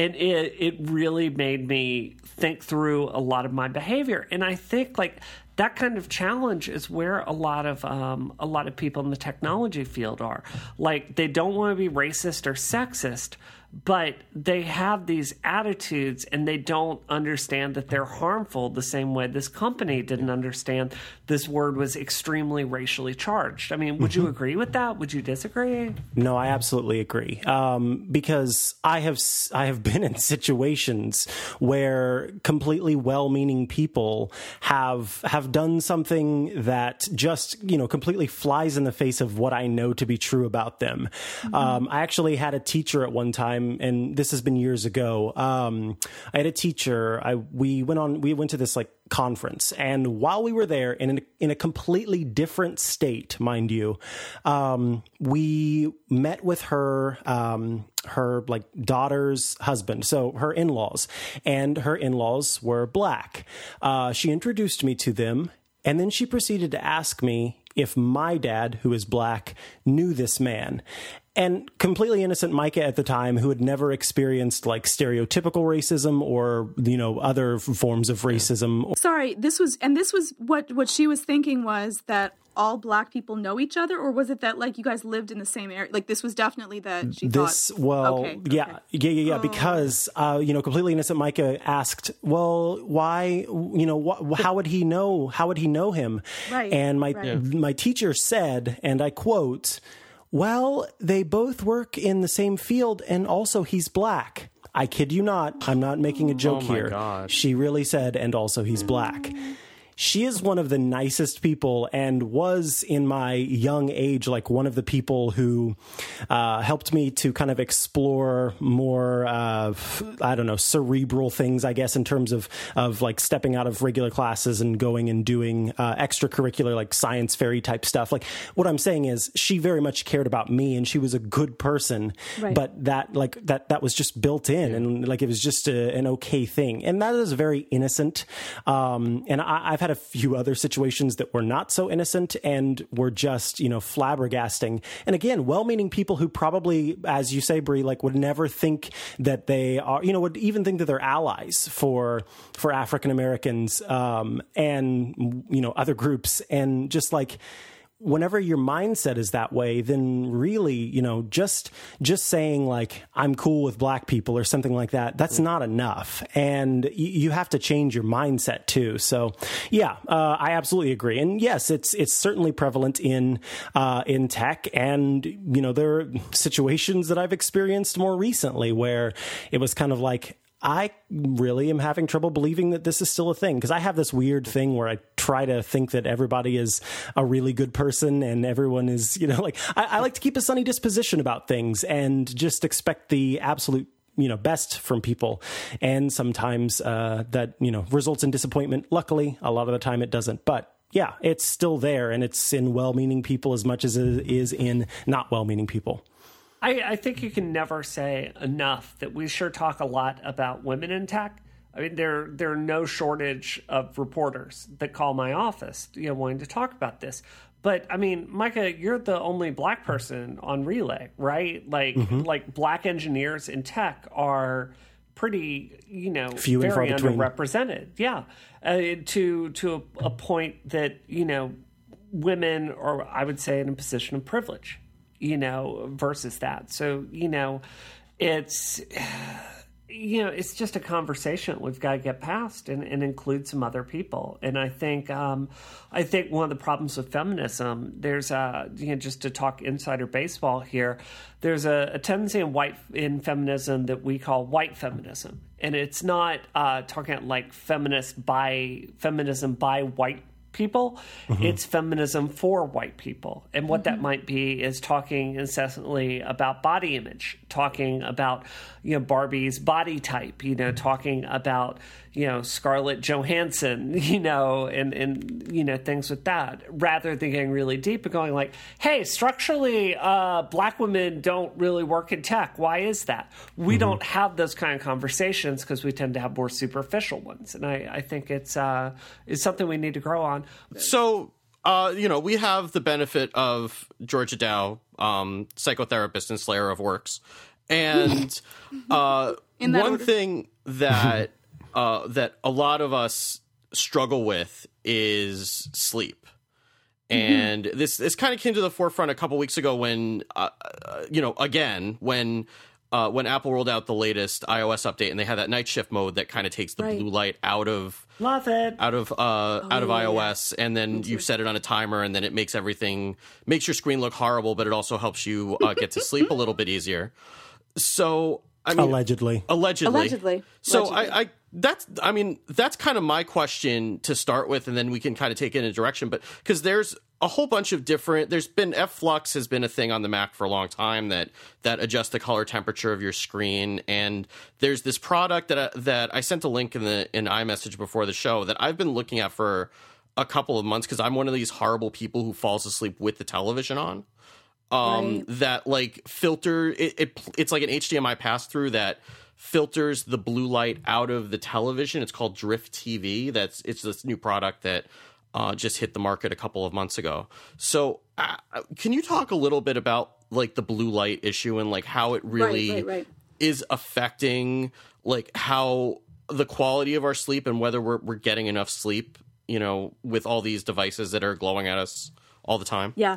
B: and it it really made me think through a lot of my behavior. And i think like that kind of challenge is where a lot of um, a lot of people in the technology field are. Like they don't want to be racist or sexist but they have these attitudes and they don't understand that they're harmful the same way this company didn't understand this word was extremely racially charged. I mean, would you agree with that? Would you disagree?
A: No, I absolutely agree. Um, because I have I have been in situations where completely well-meaning people have have done something that just you know completely flies in the face of what I know to be true about them. Um, I actually had a teacher at one time, and this has been years ago. Um, I had a teacher. I we went on we went to this like conference, and while we were there, in a, in a completely different state, mind you, um, we met with her. Um, her like daughter's husband, so her in laws, and her in laws were black. Uh, she introduced me to them, and then she proceeded to ask me if my dad, who is black, knew this man. And completely innocent Micah at the time, who had never experienced like stereotypical racism or, you know, other forms of racism.
C: Sorry, this was and this was what what she was thinking was that all black people know each other, or was it that like you guys lived in the same area? Like this was definitely that she
A: this
C: thought.
A: well
C: okay,
A: yeah
C: okay.
A: yeah yeah yeah because uh you know completely innocent micah asked well why you know wh- how would he know how would he know him
C: Right,
A: and my
C: right.
A: my teacher said and i quote well they both work in the same field and also he's black. I kid you not i'm not making a oh joke
D: Oh my
A: here.
D: God.
A: she really said and also he's black she is one of the nicest people and was in my young age like one of the people who uh, helped me to kind of explore more uh, f- i don't know cerebral things i guess in terms of of like stepping out of regular classes and going and doing uh, extracurricular like science fairy type stuff. Like what i'm saying is she very much cared about me and she was a good person
C: Right.
A: but that like that that was just built in and like it was just a, an okay thing. And that is very innocent um and I, i've had a few other situations that were not so innocent and were just you know flabbergasting. And again well-meaning people who probably as you say brie like would never think that they are you know would even think that they're allies for for african americans um and you know other groups. And just like whenever your mindset is that way then really you know just just saying like i'm cool with black people or something like that that's not enough. And y- you have to change your mindset too. So yeah uh, i absolutely agree. And yes it's it's certainly prevalent in uh, in tech and you know there are situations that i've experienced more recently where it was kind of like I really am having trouble believing that this is still a thing because I have this weird thing where I try to think that everybody is a really good person and everyone is, you know, like I, I like to keep a sunny disposition about things and just expect the absolute you know best from people. And sometimes uh, that you know results in disappointment. Luckily a lot of the time it doesn't. But yeah it's still there and it's in well-meaning people as much as it is in not well-meaning people
B: I, I think you can never say enough that we sure talk a lot about women in tech. I mean, there there are no shortage of reporters that call my office, you know, wanting to talk about this. But I mean, Micah, you're the only black person on Relay, right? Like, like black engineers in tech are pretty, you know,
A: Few
B: very
A: between.
B: underrepresented. Yeah, uh, to to a, a point that you know, women, or I would say, in a position of privilege you know, versus that. So, you know, it's you know, it's just a conversation we've got to get past and, and include some other people. And I think um, I think one of the problems with feminism, there's a you know, just to talk insider baseball here, there's a, a tendency in white in feminism that we call white feminism. And it's not uh, talking like feminist by feminism by white people. Mm-hmm. It's feminism for white people. And what that mm-hmm. might be is talking incessantly about body image, talking about, you know, Barbie's body type, you know, mm-hmm. talking about, you know, Scarlett Johansson, you know, and, and you know, things with that, rather than getting really deep and going like, hey, structurally, uh, black women don't really work in tech. Why is that? We don't have those kind of conversations because we tend to have more superficial ones. And I, I think it's uh, it's something we need to grow on.
D: So, uh, you know, we have the benefit of Georgia Dow, um, psychotherapist and slayer of works, and uh,
C: In that
D: one
C: order.
D: thing that uh, that a lot of us struggle with is sleep. And this this kind of came to the forefront a couple weeks ago when, uh, uh, you know, again when uh, when Apple rolled out the latest iOS update and they had that night shift mode that kind of takes the
C: Right.
D: blue light out of
B: Love it.
D: out of uh, out of
C: yeah, yeah.
D: iOS, and then you set it on a timer, and then it makes everything makes your screen look horrible, but it also helps you uh, get to sleep a little bit easier. So I mean,
A: Allegedly.
D: allegedly,
C: Allegedly.
D: So
C: Allegedly.
D: I, I that's I mean that's kind of my question to start with, and then we can kind of take it in a direction. But because there's a whole bunch of different, there's been F Flux has been a thing on the Mac for a long time that that adjusts the color temperature of your screen, and there's this product that I, that I sent a link in the in iMessage before the show that I've been looking at for a couple of months because I'm one of these horrible people who falls asleep with the television on um
C: Right.
D: that like filter it, it it's like an HDMI pass through that filters the blue light out of the television it's called Drift TV that's it's this new product that uh, just hit the market a couple of months ago so uh, can you talk a little bit about like the blue light issue and like how it really
C: right, right.
D: is affecting like how the quality of our sleep and whether we're we're getting enough sleep you know with all these devices that are glowing at us all the time
C: Yeah.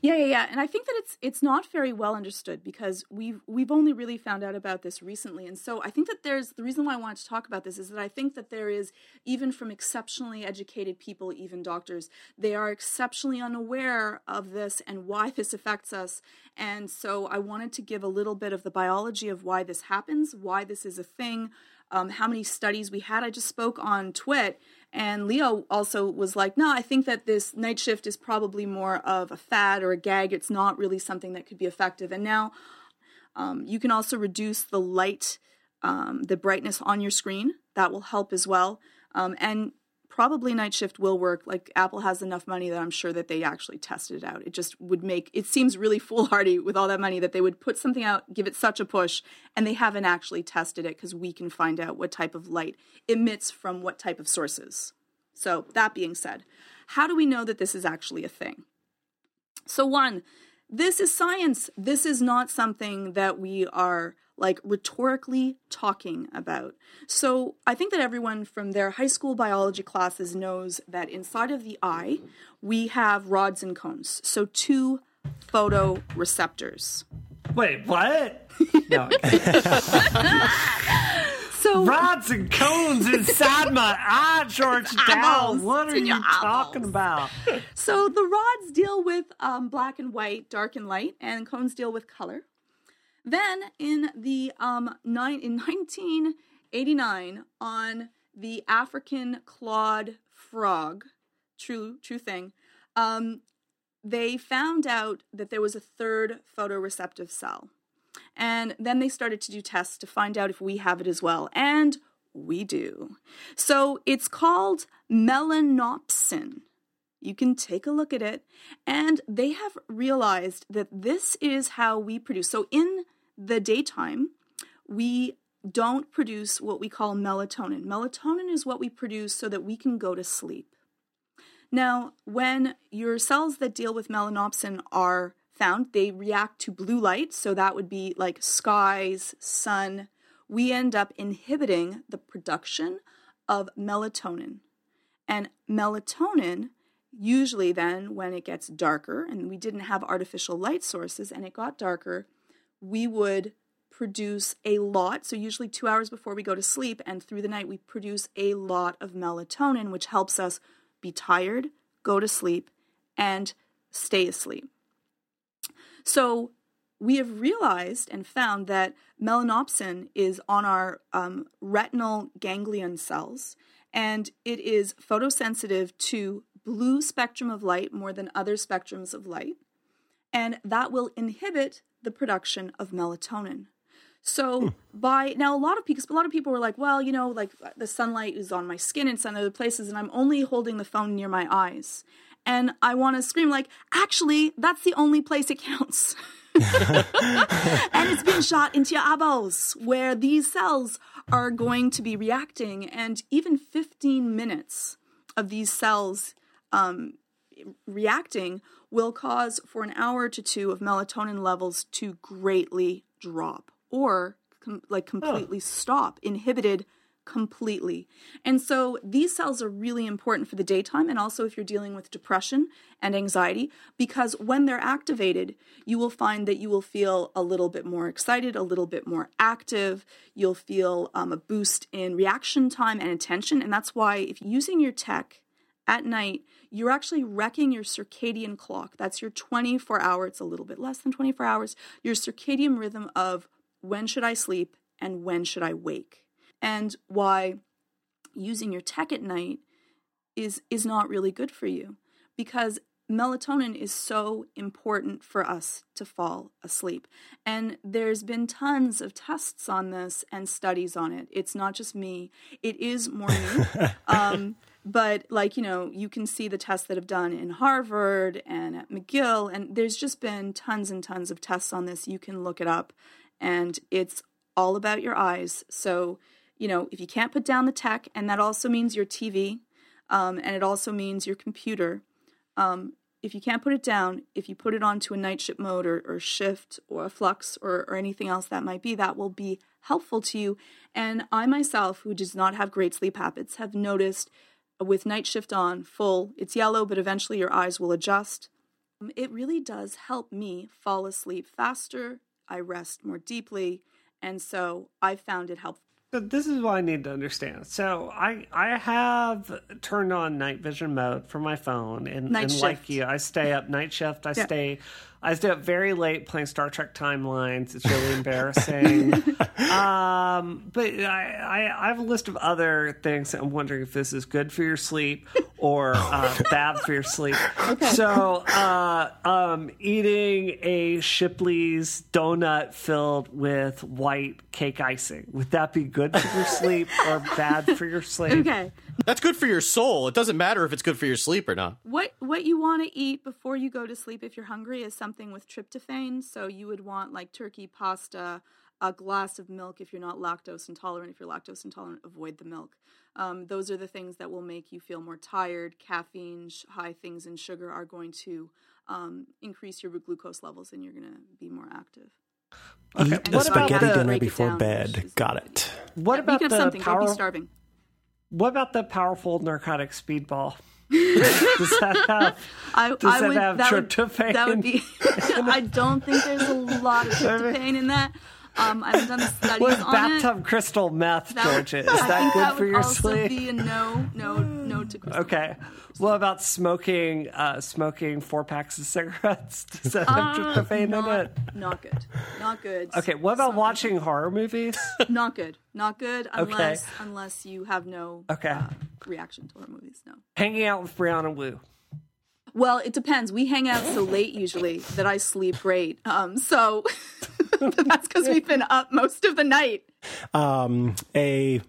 C: Yeah, yeah, yeah. And I think that it's it's not very well understood because we've we've only really found out about this recently. And so I think that there's the reason why I wanted to talk about this is that I think that there is even from exceptionally educated people, even doctors, they are exceptionally unaware of this and why this affects us. And so I wanted to give a little bit of the biology of why this happens, why this is a thing, um, how many studies we had. I just spoke on TWiT, and Leo also was like, no, I think that this night shift is probably more of a fad or a gag. It's not really something that could be effective. And now um, you can also reduce the light, um, the brightness on your screen. That will help as well. Um, and probably night shift will work. Like Apple has enough money that I'm sure that they actually tested it out. It just would make it seems really foolhardy with all that money that they would put something out, give it such a push, and they haven't actually tested it because we can find out what type of light emits from what type of sources. So that being said, how do we know that this is actually a thing? So, one, this is science. This is not something that we are like rhetorically talking about. So, I think that everyone from their high school biology classes knows that inside of the eye, we have rods and cones. So, two photoreceptors.
B: Wait, what? No.
C: So,
B: Rods and cones inside my eye, George Dow. What are you
C: your
B: talking about?
C: So the rods deal with um, black and white, dark and light, and cones deal with color. Then in the um, nine, in 1989 on the African clawed frog, true true thing, um, they found out that there was a third photoreceptive cell. And then they started to do tests to find out if we have it as well. And we do. So it's called melanopsin. You can take a look at it. And they have realized that this is how we produce. So in the daytime, we don't produce what we call melatonin. Melatonin is what we produce so that we can go to sleep. Now, when your cells that deal with melanopsin are found, they react to blue light, so that would be like skies, sun. We end up inhibiting the production of melatonin. And melatonin, usually then, when it gets darker, and we didn't have artificial light sources and it got darker, we would produce a lot. So, usually two hours before we go to sleep, and through the night, we produce a lot of melatonin, which helps us be tired, go to sleep, and stay asleep. So, we have realized and found that melanopsin is on our um, retinal ganglion cells, and it is photosensitive to blue spectrum of light more than other spectrums of light, and that will inhibit the production of melatonin. So hmm. by now, a lot of people, a lot of people were like, "Well, you know, like the sunlight is on my skin and some other places, and I'm only holding the phone near my eyes." And I want to scream, like, "Actually, that's the only place it counts." and it's being shot into your eyeballs, where these cells are going to be reacting, and even 15 minutes of these cells um, reacting will cause for an hour to two of melatonin levels to greatly drop or com- like completely stop, inhibited completely. And so these cells are really important for the daytime and also if you're dealing with depression and anxiety because when they're activated, you will find that you will feel a little bit more excited, a little bit more active. You'll feel um, a boost in reaction time and attention. And that's why if using your tech at night, you're actually wrecking your circadian clock. That's your 24 hour, it's a little bit less than 24 hours, your circadian rhythm of when should I sleep and when should I wake. And why using your tech at night is is not really good for you because melatonin is so important for us to fall asleep. And there's been tons of tests on this and studies on it. It's not just me. It is more new. um, but like you know you can see the tests that have done in harvard and at mcgill and there's just been tons and tons of tests on this. You can look it up and it's all about your eyes. So you know if you can't put down the tech and that also means your tv um, and it also means your computer um, if you can't put it down if you put it onto a night shift mode or, or shift or a flux or, or anything else that might be that will be helpful to you. And i myself who does not have great sleep habits have noticed with night shift on full, it's yellow, but eventually your eyes will adjust. Um, it really does help me fall asleep faster. I rest more deeply. And so I found it helpful.
B: So this is what I need to understand. So I I have turned on night vision mode for my phone, and, and like you, I stay up night shift. I
C: Yeah.
B: stay I stay up very late playing Star Trek timelines. It's really embarrassing. um, but I, I I have a list of other things. I'm wondering if this is good for your sleep or uh, bad for your sleep. So uh, um, eating a Shipley's donut filled with white cake icing would that be good for your sleep or bad for your sleep?
C: Okay.
D: That's good for your soul. It doesn't matter if it's good for your sleep or not.
C: What what you want to eat before you go to sleep if you're hungry is something with tryptophan. So you would want like turkey, pasta, a glass of milk if you're not lactose intolerant. If you're lactose intolerant, avoid the milk. Um, those are the things that will make you feel more tired. Caffeine, sh- high things in sugar are going to um, increase your glucose levels, and you're going to be more active.
A: Eat
C: And
A: a spaghetti
C: the-
A: dinner before
C: down,
A: bed. Got it.
B: What
C: you
B: about
C: can have
B: the
C: something. Don't
B: power?
C: be starving.
B: What about the powerful narcotic speedball? Does that have?
C: I,
B: Does
C: I
B: that
C: would,
B: have
C: that would. That would be. I don't think there's a lot of tryptophan in that. Um, I haven't done studies
B: What is
C: on
B: bathtub
C: it.
B: crystal meth,
C: That
B: Georgia? Is
C: I
B: that good
C: that
B: for your
C: also
B: sleep?
C: Be a no, no, no to crystal.
B: Okay. What about smoking? Uh, smoking four packs of cigarettes? Does that have tryptophan in
C: Uh, not,
B: it?
C: not good. Not good.
B: Okay. What about
C: Smoking-
B: watching horror movies?
C: Not good. Not good unless unless you have no
B: Okay.
C: uh, reaction to horror movies. No.
B: Hanging out with Brianna Wu.
C: Well, it depends. We hang out so late usually that I sleep great. Um, so that's because we've been up most of the night.
A: Um, a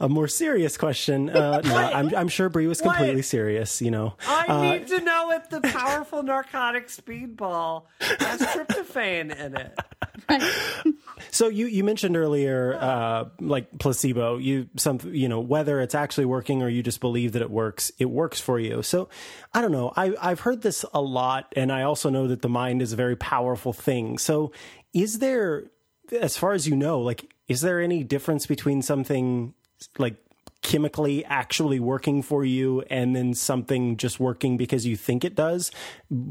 A: a more serious question. Uh, no, I'm I'm sure Brie was completely
B: What?
A: serious. You know,
B: I
A: Uh,
B: need to know if the powerful narcotic speedball has tryptophan in it.
A: So you, you mentioned earlier, uh, like placebo. You some you know whether it's actually working or you just believe that it works. It works for you. So I don't know. I I've heard this a lot, and I also know that the mind is a very powerful thing. So is there, as far as you know, like is there any difference between something like chemically actually working for you and then something just working because you think it does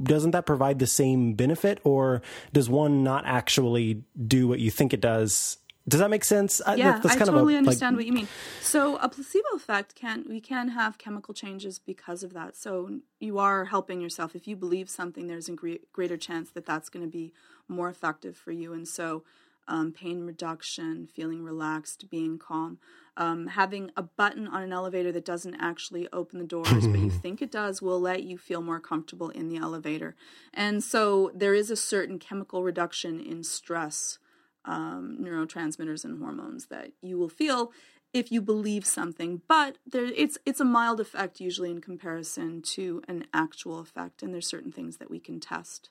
A: doesn't that provide the same benefit or does one not actually do what you think it does does that make sense uh,
C: Yeah,
A: that's
C: I totally
A: of a, like,
C: understand what you mean. So a placebo effect can we can have chemical changes because of that. So you are helping yourself. If you believe something, there's a greater chance that that's going to be more effective for you. And so um, pain reduction, feeling relaxed, being calm, um, having a button on an elevator that doesn't actually open the doors, but you think it does, will let you feel more comfortable in the elevator. And so there is a certain chemical reduction in stress um, neurotransmitters and hormones that you will feel if you believe something. But there, it's it's a mild effect usually in comparison to an actual effect, and there's certain things that we can test.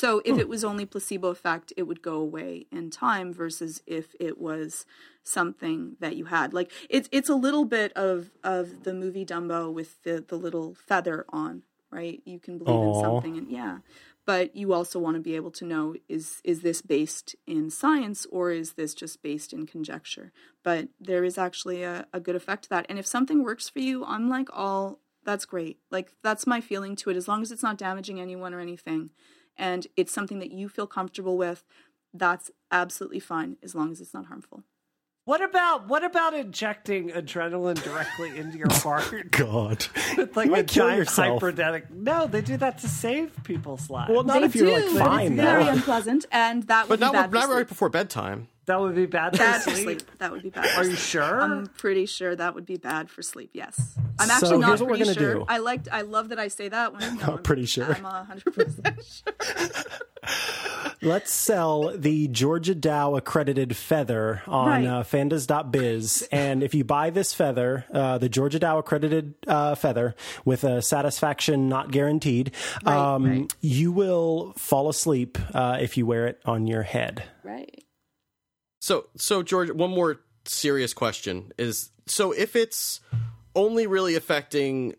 C: So if hmm. it was only placebo effect, it would go away in time. Versus if it was something that you had, like it's it's a little bit of of the movie Dumbo with the the little feather on, right? You can believe in something, and yeah. but you also want to be able to know is is this based in science or is this just based in conjecture but there is actually a, a good effect to that and if something works for you i'm like all that's great like that's my feeling to it as long as it's not damaging anyone or anything and it's something that you feel comfortable with that's absolutely fine as long as it's not harmful
B: What about what about injecting adrenaline directly into your heart?
A: God.
B: With like
A: You
B: a
A: kill
B: giant
A: yourself.
B: hypodermic. No, they do that to save people's lives.
A: Well, not
C: They
A: if you're like fine
C: it's very unpleasant and that would
D: But
C: be bad for
D: not right before bedtime.
B: That would be bad.
C: bad
B: for
C: for
B: sleep.
C: sleep that would be bad for
B: Are you
C: sleep.
B: sure?
C: I'm pretty sure that would be bad for sleep. Yes, I'm
A: So
C: actually not
A: here's what we're
C: pretty
A: gonna
C: sure.
A: do.
C: I liked. I love that I say that. When, no,
A: Not pretty sure.
C: I'm hundred percent sure.
A: Let's sell the Georgia Dow accredited feather on
C: Right.
A: uh, fandas.biz. and if you buy this feather, uh, the Georgia Dow accredited uh, feather with a satisfaction not guaranteed,
C: Right,
A: um,
C: right.
A: you will fall asleep uh, if you wear it on your head.
C: Right.
D: So, so George, one more serious question is: so if it's only really affecting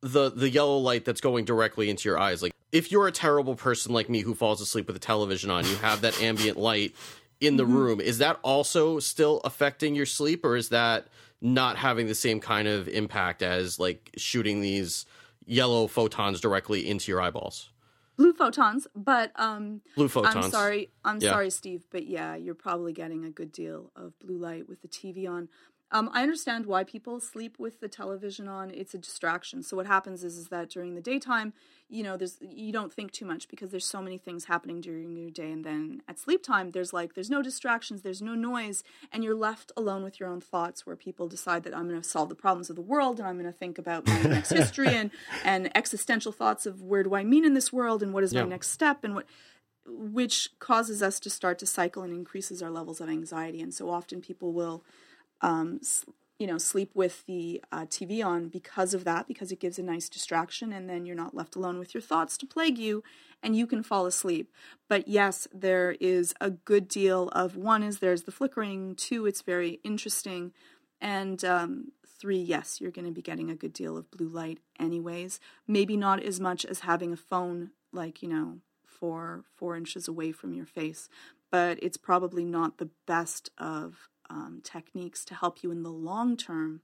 D: the the yellow light that's going directly into your eyes, like if you're a terrible person like me who falls asleep with the television on, you have that ambient light in the mm-hmm. room. Is that also still affecting your sleep, or is that not having the same kind of impact as like shooting these yellow photons directly into your eyeballs?
C: Blue photons, but um,
D: Blue photons.
C: I'm sorry. I'm
D: Yeah.
C: sorry, Steve, but yeah, you're probably getting a good deal of blue light with the TV on. Um, I understand why people sleep with the television on. It's a distraction. So what happens is, is that during the daytime, you know, there's you don't think too much because there's so many things happening during your day, and then at sleep time, there's like there's no distractions, there's no noise, and you're left alone with your own thoughts. Where people decide that I'm going to solve the problems of the world, and I'm going to think about my next history and and existential thoughts of where do I mean in this world, and what is
D: Yeah.
C: my next step, and what which causes us to start to cycle and increases our levels of anxiety. And so often people will, um, you know, sleep with the uh, TV on because of that, because it gives a nice distraction, and then you're not left alone with your thoughts to plague you, and you can fall asleep. But yes, there is a good deal of one is there's the flickering, two, it's very interesting, and um, three, yes, you're going to be getting a good deal of blue light anyways. Maybe not as much as having a phone, like, you know, four four inches away from your face but it's probably not the best of um, techniques to help you in the long term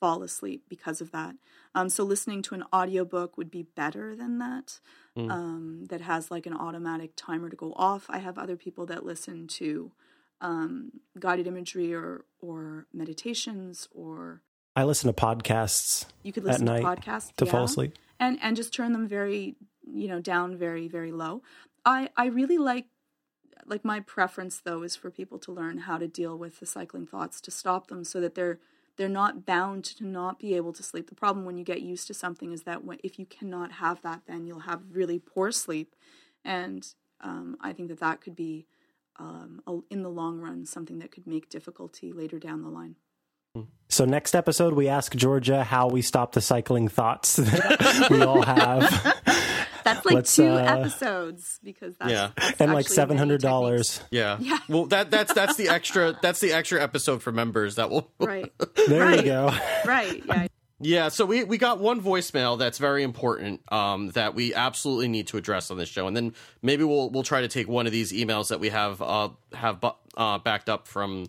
C: fall asleep because of that. Um, so listening to an audiobook would be better than that um, that has like an automatic timer to go off. I have other people that listen to um, guided imagery or or meditations or
A: I listen to podcasts
C: you could
A: at
C: listen to
A: night
C: podcasts
A: to fall asleep.
C: and and just turn them very you know down very very low. I i really like like my preference though is for people to learn how to deal with the cycling thoughts to stop them so that they're they're not bound to not be able to sleep. The problem when you get used to something is that if you cannot have that then you'll have really poor sleep. And um, i think that that could be um, a- in the long run something that could make difficulty later down the line.
A: So next episode, we ask Georgia how we stop the cycling thoughts that we all have,
C: like
A: Let's,
C: two
A: uh,
C: episodes because that's,
D: Yeah.
C: that's
A: and like seven hundred dollars.
D: Yeah.
C: Yeah.
D: Well, that that's that's the extra that's the extra episode for members that will.
C: right
A: There
C: Right.
A: you go.
C: right yeah
D: Yeah. So we we got one voicemail that's very important um, that we absolutely need to address on this show, and then maybe we'll we'll try to take one of these emails that we have uh, have bu- uh, backed up from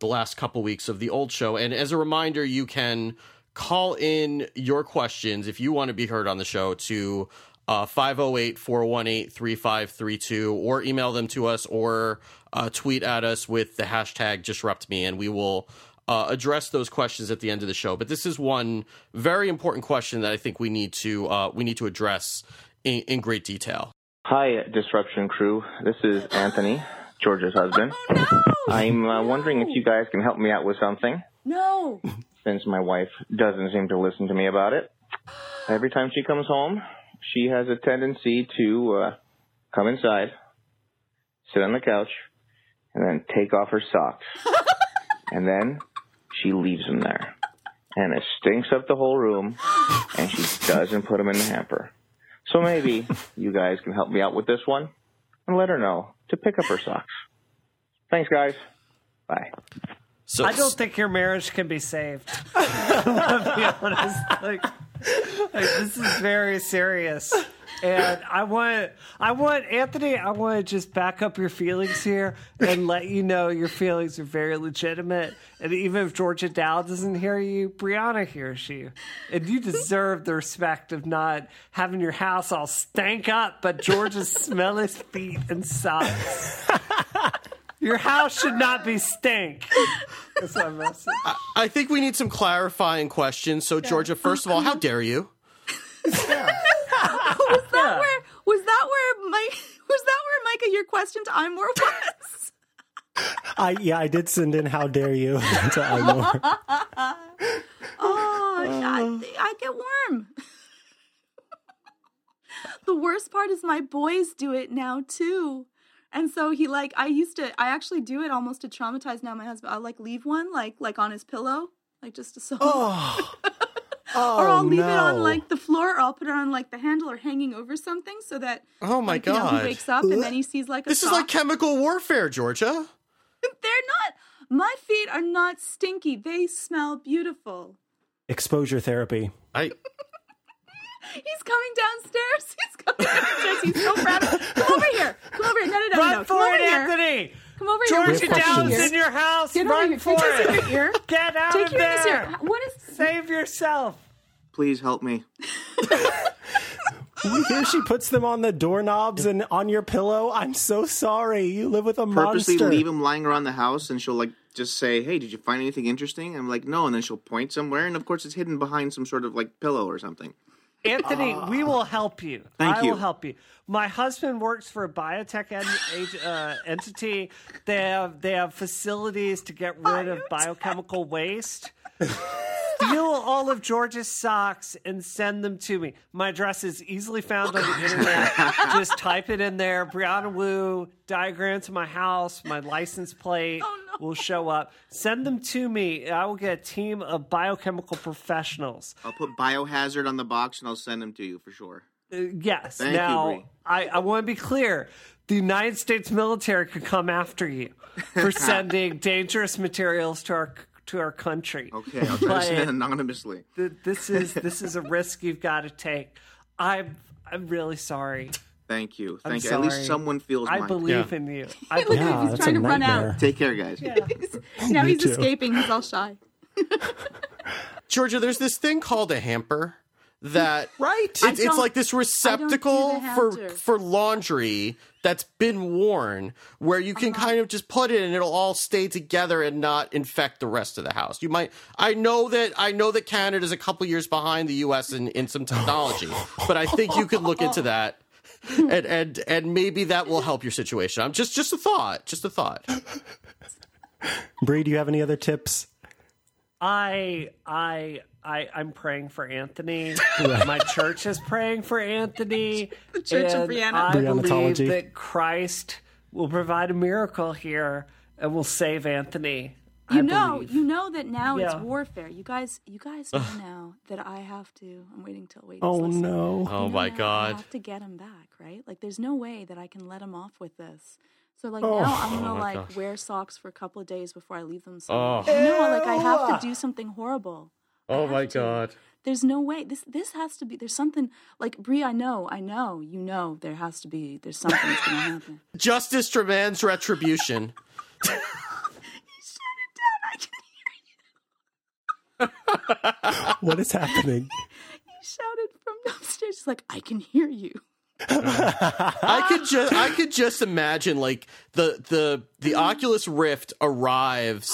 D: the last couple weeks of the old show. And as a reminder, you can call in your questions if you want to be heard on the show to uh, 508-418-3532 or email them to us or uh, tweet at us with the hashtag disrupt me and we will uh, address those questions at the end of the show but this is one very important question that i think we need to uh, we need to address in, in great detail
E: Hi, Disruption Crew. This is Anthony, Georgia's husband.
C: Oh, no
E: I'm uh, wondering if you guys can help me out with something,
C: no
E: since my wife doesn't seem to listen to me about it. Every time she comes home, she has a tendency to uh, come inside, sit on the couch, and then take off her socks. and then she leaves them there. And it stinks up the whole room, and she doesn't put them in the hamper. So maybe you guys can help me out with this one and let her know to pick up her socks. Thanks, guys. Bye.
D: so
B: I don't think your marriage can be saved. to be honest, like, like this is very serious. And I want, I want Anthony. I want to just back up your feelings here and let you know your feelings are very legitimate. And even if Georgia Dow doesn't hear you, Brianna hears you, and you deserve the respect of not having your house all stank up, but George's smell his feet and socks. Your house should not be stink. That's my message.
D: I think we need some clarifying questions. So, Georgia, first of all, how dare you?
C: Was that where was that where Mike was that where Micah your question to iMore was?
A: I yeah, I did send in "How dare you" to iMore.
C: Oh, uh. I, I get warm. the worst part is my boys do it now too. And so he like I used to I actually do it almost to traumatize now my husband. I'll like leave one like like on his pillow, like just to so
A: Oh,
C: or I'll leave it on
A: oh,
C: like the floor or I'll put it on like the handle or hanging over something so that
D: Oh my
C: like, you know,
D: God.
C: he wakes up and then he sees like a
D: This is like chemical warfare, Georgia.
C: They're not my feet are not stinky. They smell beautiful.
A: exposure therapy.
D: I
C: He's coming downstairs. He's coming downstairs. He's so proud Come over here. Come over here. No, no, no,
B: Run
C: no. Come
B: for
C: over
B: it,
C: here.
B: Anthony.
C: Come over here.
B: Georgia
A: We have
B: Downs in your house.
C: Get over
B: Run
C: here.
B: for
C: Take this in
B: it.
C: your ear.
B: Get out
C: Take
B: of
C: your
B: there.
C: here. What is
B: Save yourself.
E: Please help me.
A: Here she puts them on the doorknobs and on your pillow. I'm so sorry. You live with a
E: Purposely
A: monster.
E: leave him lying around the house, and she'll like just say, "Hey, did you find anything interesting?" I'm like, "No," and then she'll point somewhere, and of course, it's hidden behind some sort of like pillow or something.
B: Anthony, we will help you.
E: Thank
B: I
E: you.
B: will help you. My husband works for a biotech en- ag- uh, entity. They have they have facilities to get rid of biochemical waste. Steal all of George's socks and send them to me. My address is easily found on the internet. Just type it in there. Brianna Wu, diagram to my house, my license plate
C: Oh, no.
B: will show up. Send them to me. I will get a team of biochemical professionals.
E: I'll put biohazard on the box, and I'll send them to you for sure.
B: Uh, yes.
E: Thank you,
B: now,
E: Bree.
B: I, I want to be clear. The United States military could come after you for sending dangerous materials to our to our country.
E: Okay, I'll try to send it anonymously.
B: th- this is this is a risk you've got to take. I'm I'm really sorry.
E: Thank you.
B: I'm
E: Thank you. At least someone feels
B: I
E: mine.
B: believe
D: Yeah.
B: in you. I
C: Look
B: believe.
A: Yeah,
C: He's trying
A: a
C: to run out.
E: Take care, guys.
C: now
A: Me
C: he's
A: too.
C: escaping. He's all shy.
D: Georgia, there's this thing called a hamper that
A: Right.
D: It's, it's like this receptacle for
C: hamper.
D: for laundry that's been worn, where you can
C: Uh-huh.
D: kind of just put it and it'll all stay together and not infect the rest of the house. You might. I know that I know that Canada's a couple years behind the U.S. in, in some technology, but I think you could look into that. And, and and maybe that will help your situation. I'm just just a thought, just a thought.
A: Bree, do you have any other tips?
B: I I I I'm praying for Anthony. My church is praying for Anthony. the
C: Church of
B: and
C: Brianna.
B: I believe
A: Briannatology.
B: that Christ will provide a miracle here and will save Anthony.
C: You
B: I
C: know,
B: believe.
C: you know that now
B: Yeah.
C: it's warfare. You guys, you guys know now that I have to. I'm waiting till wait.
A: Oh
C: listen.
A: no.
D: Oh
C: You know
D: my
C: now I
D: god.
C: have to get him back, right? Like, there's no way that I can let him off with this. So like
A: Oh.
C: now I'm oh, gonna
D: my
C: like
D: gosh.
C: wear socks for a couple of days before I leave them.
D: Oh.
C: Somewhere. You know, like I have to do something horrible. Oh I
D: Oh my
C: to.
D: god.
C: There's no way. This this has to be. There's something like Brie. I know. I know. You know. There has to be. There's something that's gonna happen.
D: Justice demands retribution.
C: Shut it down. I can hear you.
A: What is happening?
C: you. He shouted from upstairs. He's like, I can hear you.
D: I could just I could just imagine like the the the Oculus Rift arrives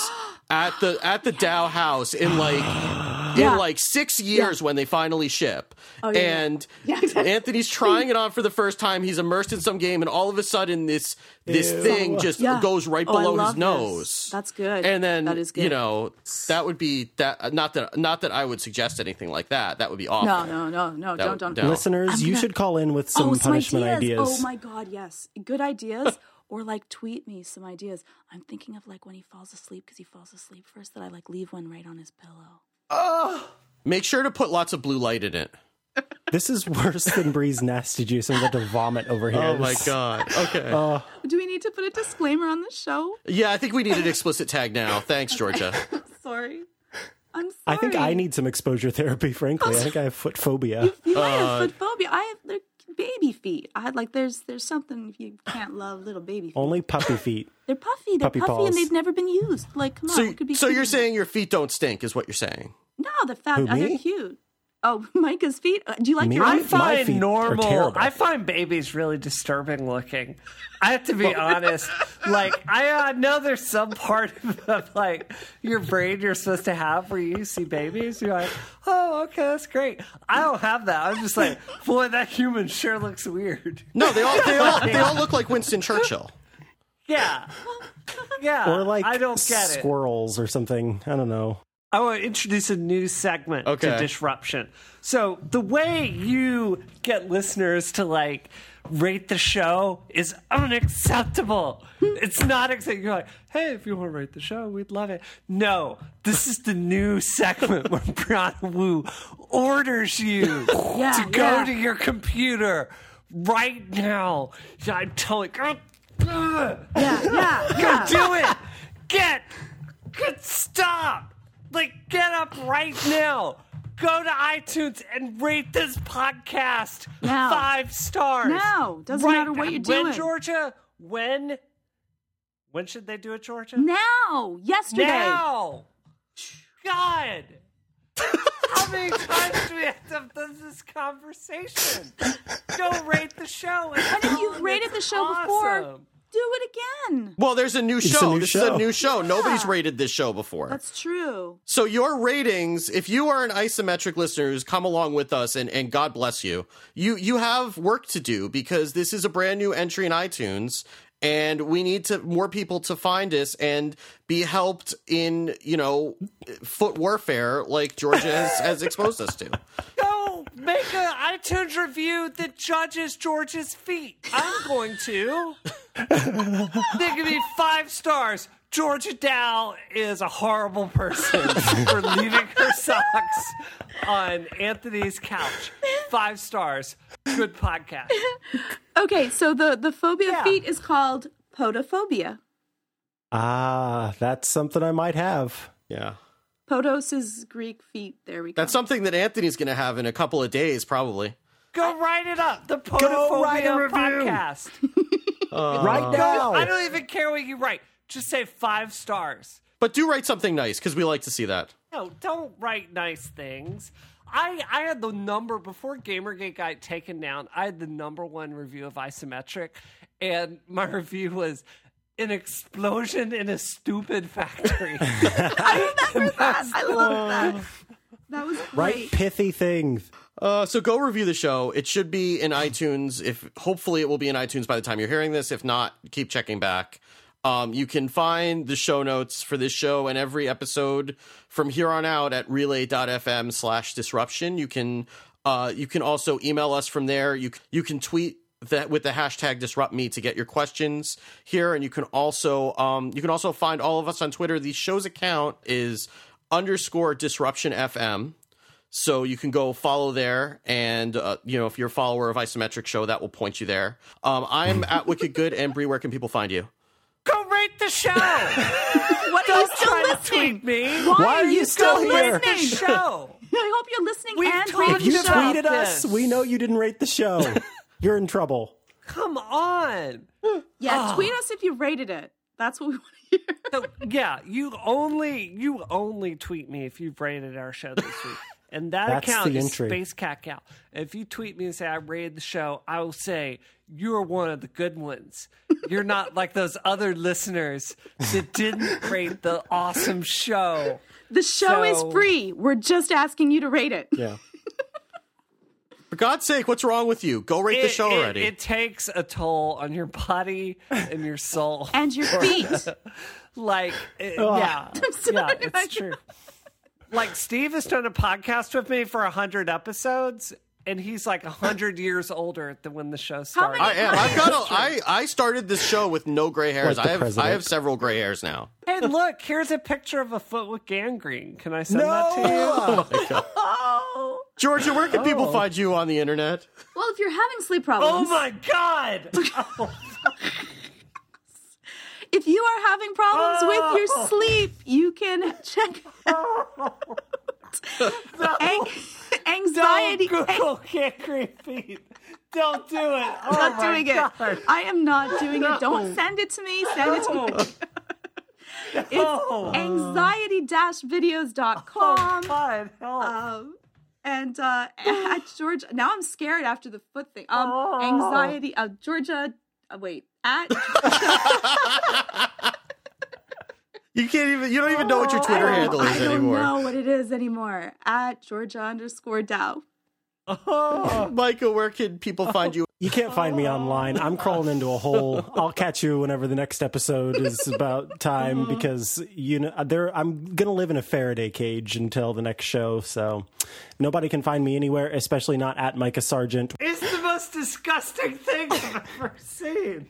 D: at the at the Dow house in like
C: Yeah.
D: in like six years when they finally ship.
C: Oh, yeah, yeah.
D: and
C: Yeah, exactly.
D: Anthony's trying it on for the first time. He's immersed in some game, and all of a sudden this this
A: Ew.
D: thing just
C: Yeah.
D: goes right
C: Oh,
D: below
C: love
D: his
C: this.
D: nose.
C: That's good.
D: And then
C: That is good.
D: you know that would be that not that not that I would suggest anything like that. That would be awful.
C: No, no, no, no.
D: That
C: don't,
D: would-
C: don't.
D: no.
A: Listeners,
C: I'm
A: you should call in with oh, some
C: oh, some
A: punishment
C: ideas.
A: Oh ideas.
C: Oh my god, yes. Good ideas. or like tweet me some ideas. I'm thinking of like when he falls asleep because he falls asleep first that I like leave one right on his pillow.
D: Make sure to put lots of blue light in it.
A: This is worse than Bree's nasty juice. I'm about to vomit over here.
D: Oh my god. Okay.
C: Do we need to put a disclaimer on the show?
D: Yeah, I think we need an explicit tag now. Thanks, Georgia.
C: Sorry. I'm sorry.
A: I think I need some exposure therapy, frankly. I think I have foot phobia.
C: You might
D: Uh,
C: have foot phobia. I have. there- baby feet. I like there's there's something you can't love little baby feet.
A: Only puppy feet.
C: They're puffy. They're
A: Puppy
C: puffy,
A: paws.
C: and they've never been used. Like, come on,
D: So,
C: it could be.
D: so
C: cute.
D: you're saying your feet don't stink, is what you're saying?
C: no? The fact
A: Who,
C: oh, they're cute. Oh, Micah's feet. Uh, Do you like
A: Me?
C: your
B: I
A: My
C: own feet?
A: feet
B: find
A: are
B: normal. I find babies really disturbing looking. I have to be honest. Like I uh, know there's some part of like your brain you're supposed to have where you see babies. You're like, oh, okay, that's great. I don't have that. I'm just like, boy, that human sure looks weird.
D: No, they all they all they all look like Winston Churchill.
B: Yeah, yeah.
A: Or like
B: I don't get it.
A: squirrels or something. I don't know.
B: I want to introduce a new segment
D: Okay.
B: to Disruption. So the way you get listeners to like rate the show is unacceptable. it's not acceptable. You're like, hey, if you want to rate the show, we'd love it. No, this is the new segment where Brianna Wu orders you
C: Yeah,
B: to go
C: yeah.
B: to your computer right now. Yeah, I'm telling you.
C: Yeah, yeah,
B: Go
C: yeah.
B: do it. Get, get, stop. Like, get up right now. Go to iTunes and rate this podcast
C: Now.
B: five stars.
C: Now. Doesn't
B: Right
C: matter what you're
B: When,
C: doing.
B: Georgia? When? When should they do it, Georgia?
C: Now, yesterday.
B: Now. God. How many times do we have to have this conversation? Go rate the show. And,
C: And if you've rated the show before,
B: awesome.
C: Do it again.
D: Well, there's a new
A: a
D: show.
A: new
D: this is a new show. Nobody's rated this show before.
C: That's true.
D: So your ratings, if you are an isometric listener who's come along with us, and, and God bless you, you you have work to do because this is a brand new entry in iTunes, and we need to more people to find us and be helped in you know foot warfare like Georgia has, has exposed us to.
B: Go make an iTunes review that judges George's feet. I'm going to. they give me five stars. Georgia Dow is a horrible person for leaving her socks on Anthony's couch. Five stars. Good podcast.
C: Okay, so the the phobia
B: Yeah.
C: feet is called podophobia.
A: Ah, that's something I might have.
D: Yeah,
C: Podos is Greek feet. There we go.
D: that's something that Anthony's going to have in a couple of days, probably.
B: Go write it up. The
A: Go write a
B: Podophobia
A: review.
B: podcast.
A: right now.
B: I don't even care what you write. Just say five stars.
D: But do write something nice because we like to see that.
B: No, don't write nice things. I I had the number before Gamergate got taken down. I had the number one review of Isometric, and my review was an explosion in a stupid factory.
C: I remember that. I love that. That was great.
A: Right pithy things.
D: Uh, so go review the show. It should be in iTunes. If hopefully it will be in iTunes by the time you're hearing this. If not, keep checking back. Um, you can find the show notes for this show and every episode from here on out at relay.fm slash disruption. You can uh, you can also email us from there. You you can tweet that with the hashtag disrupt me to get your questions here, and you can also um, you can also find all of us on Twitter. The show's account is underscore disruption FM. So you can go follow there, and uh, you know if you're a follower of Isometric Show, that will point you there. Um, I'm at Wicked Good, and Bree, where can people find you?
B: Go rate the show.
C: What are you
B: Don't
C: still
B: try to
C: listening?
B: tweet me.
C: Why,
A: Why are you still here?
B: Rate the show.
C: I hope you're listening
B: We've
C: and
B: talked
A: If you
C: the
B: about
C: show.
A: tweeted us,
B: this.
A: we know you didn't rate the show. You're in trouble.
B: Come on.
C: Yeah,
B: Oh.
C: tweet us if you rated it. That's what we want to hear.
B: So, yeah, you only you only tweet me if you've rated our show this week. And that
A: That's
B: account
A: the
B: is
A: entry.
B: Space Cat Cow. If you tweet me and say I rated the show, I will say you're one of the good ones. You're not like those other listeners that didn't rate the awesome show.
C: The show
B: So-
C: is free. We're just asking you to rate it.
A: Yeah.
D: For God's sake, what's wrong with you? Go rate the show
B: it-
D: already.
B: It, takes a toll on your body and your soul.
C: And your feet.
B: like uh, yeah
C: sorry,
B: yeah it's
C: Michael.
B: true like steve has done a podcast with me for 100 episodes and he's like 100 years older than when the show started
D: I am. I've got. A, I I started this show with no gray hairs.
A: Like
D: I have. I have several gray hairs now.
B: hey look here's a picture of a foot with gangrene can i send
A: No.
B: that to you
C: Oh.
D: Georgia, where can people
A: Oh.
D: find you on the internet?
C: Well, if you're having sleep problems,
B: oh my god
C: if you are having problems with
B: Oh.
C: your sleep, you can check out ang- anxiety.
B: Don't Google gangrene feet. Don't do it. Oh
C: not
B: my
C: doing
B: God.
C: it. I am not doing it. Don't send it to me. Send it to me. It's
B: No.
C: anxiety-videos.com.
B: God, help.
C: Um, and uh, at Georgia, now I'm scared after the foot thing. Um,
B: Oh.
C: anxiety, uh, Georgia, uh, wait, at
D: You can't even. You don't even know what your Twitter
C: I
D: handle
C: don't-
D: is
C: I don't
D: anymore.
C: know what it is anymore. At Georgia underscore Dow.
B: Oh.
D: Michael, where can people find you?
A: You can't find me online. I'm crawling into a hole. I'll catch you whenever the next episode is about time uh-huh. because you know there I'm going to live in a Faraday cage until the next show. So nobody can find me anywhere, especially not at Micah Sargent.
B: It's the most disgusting thing I've ever seen.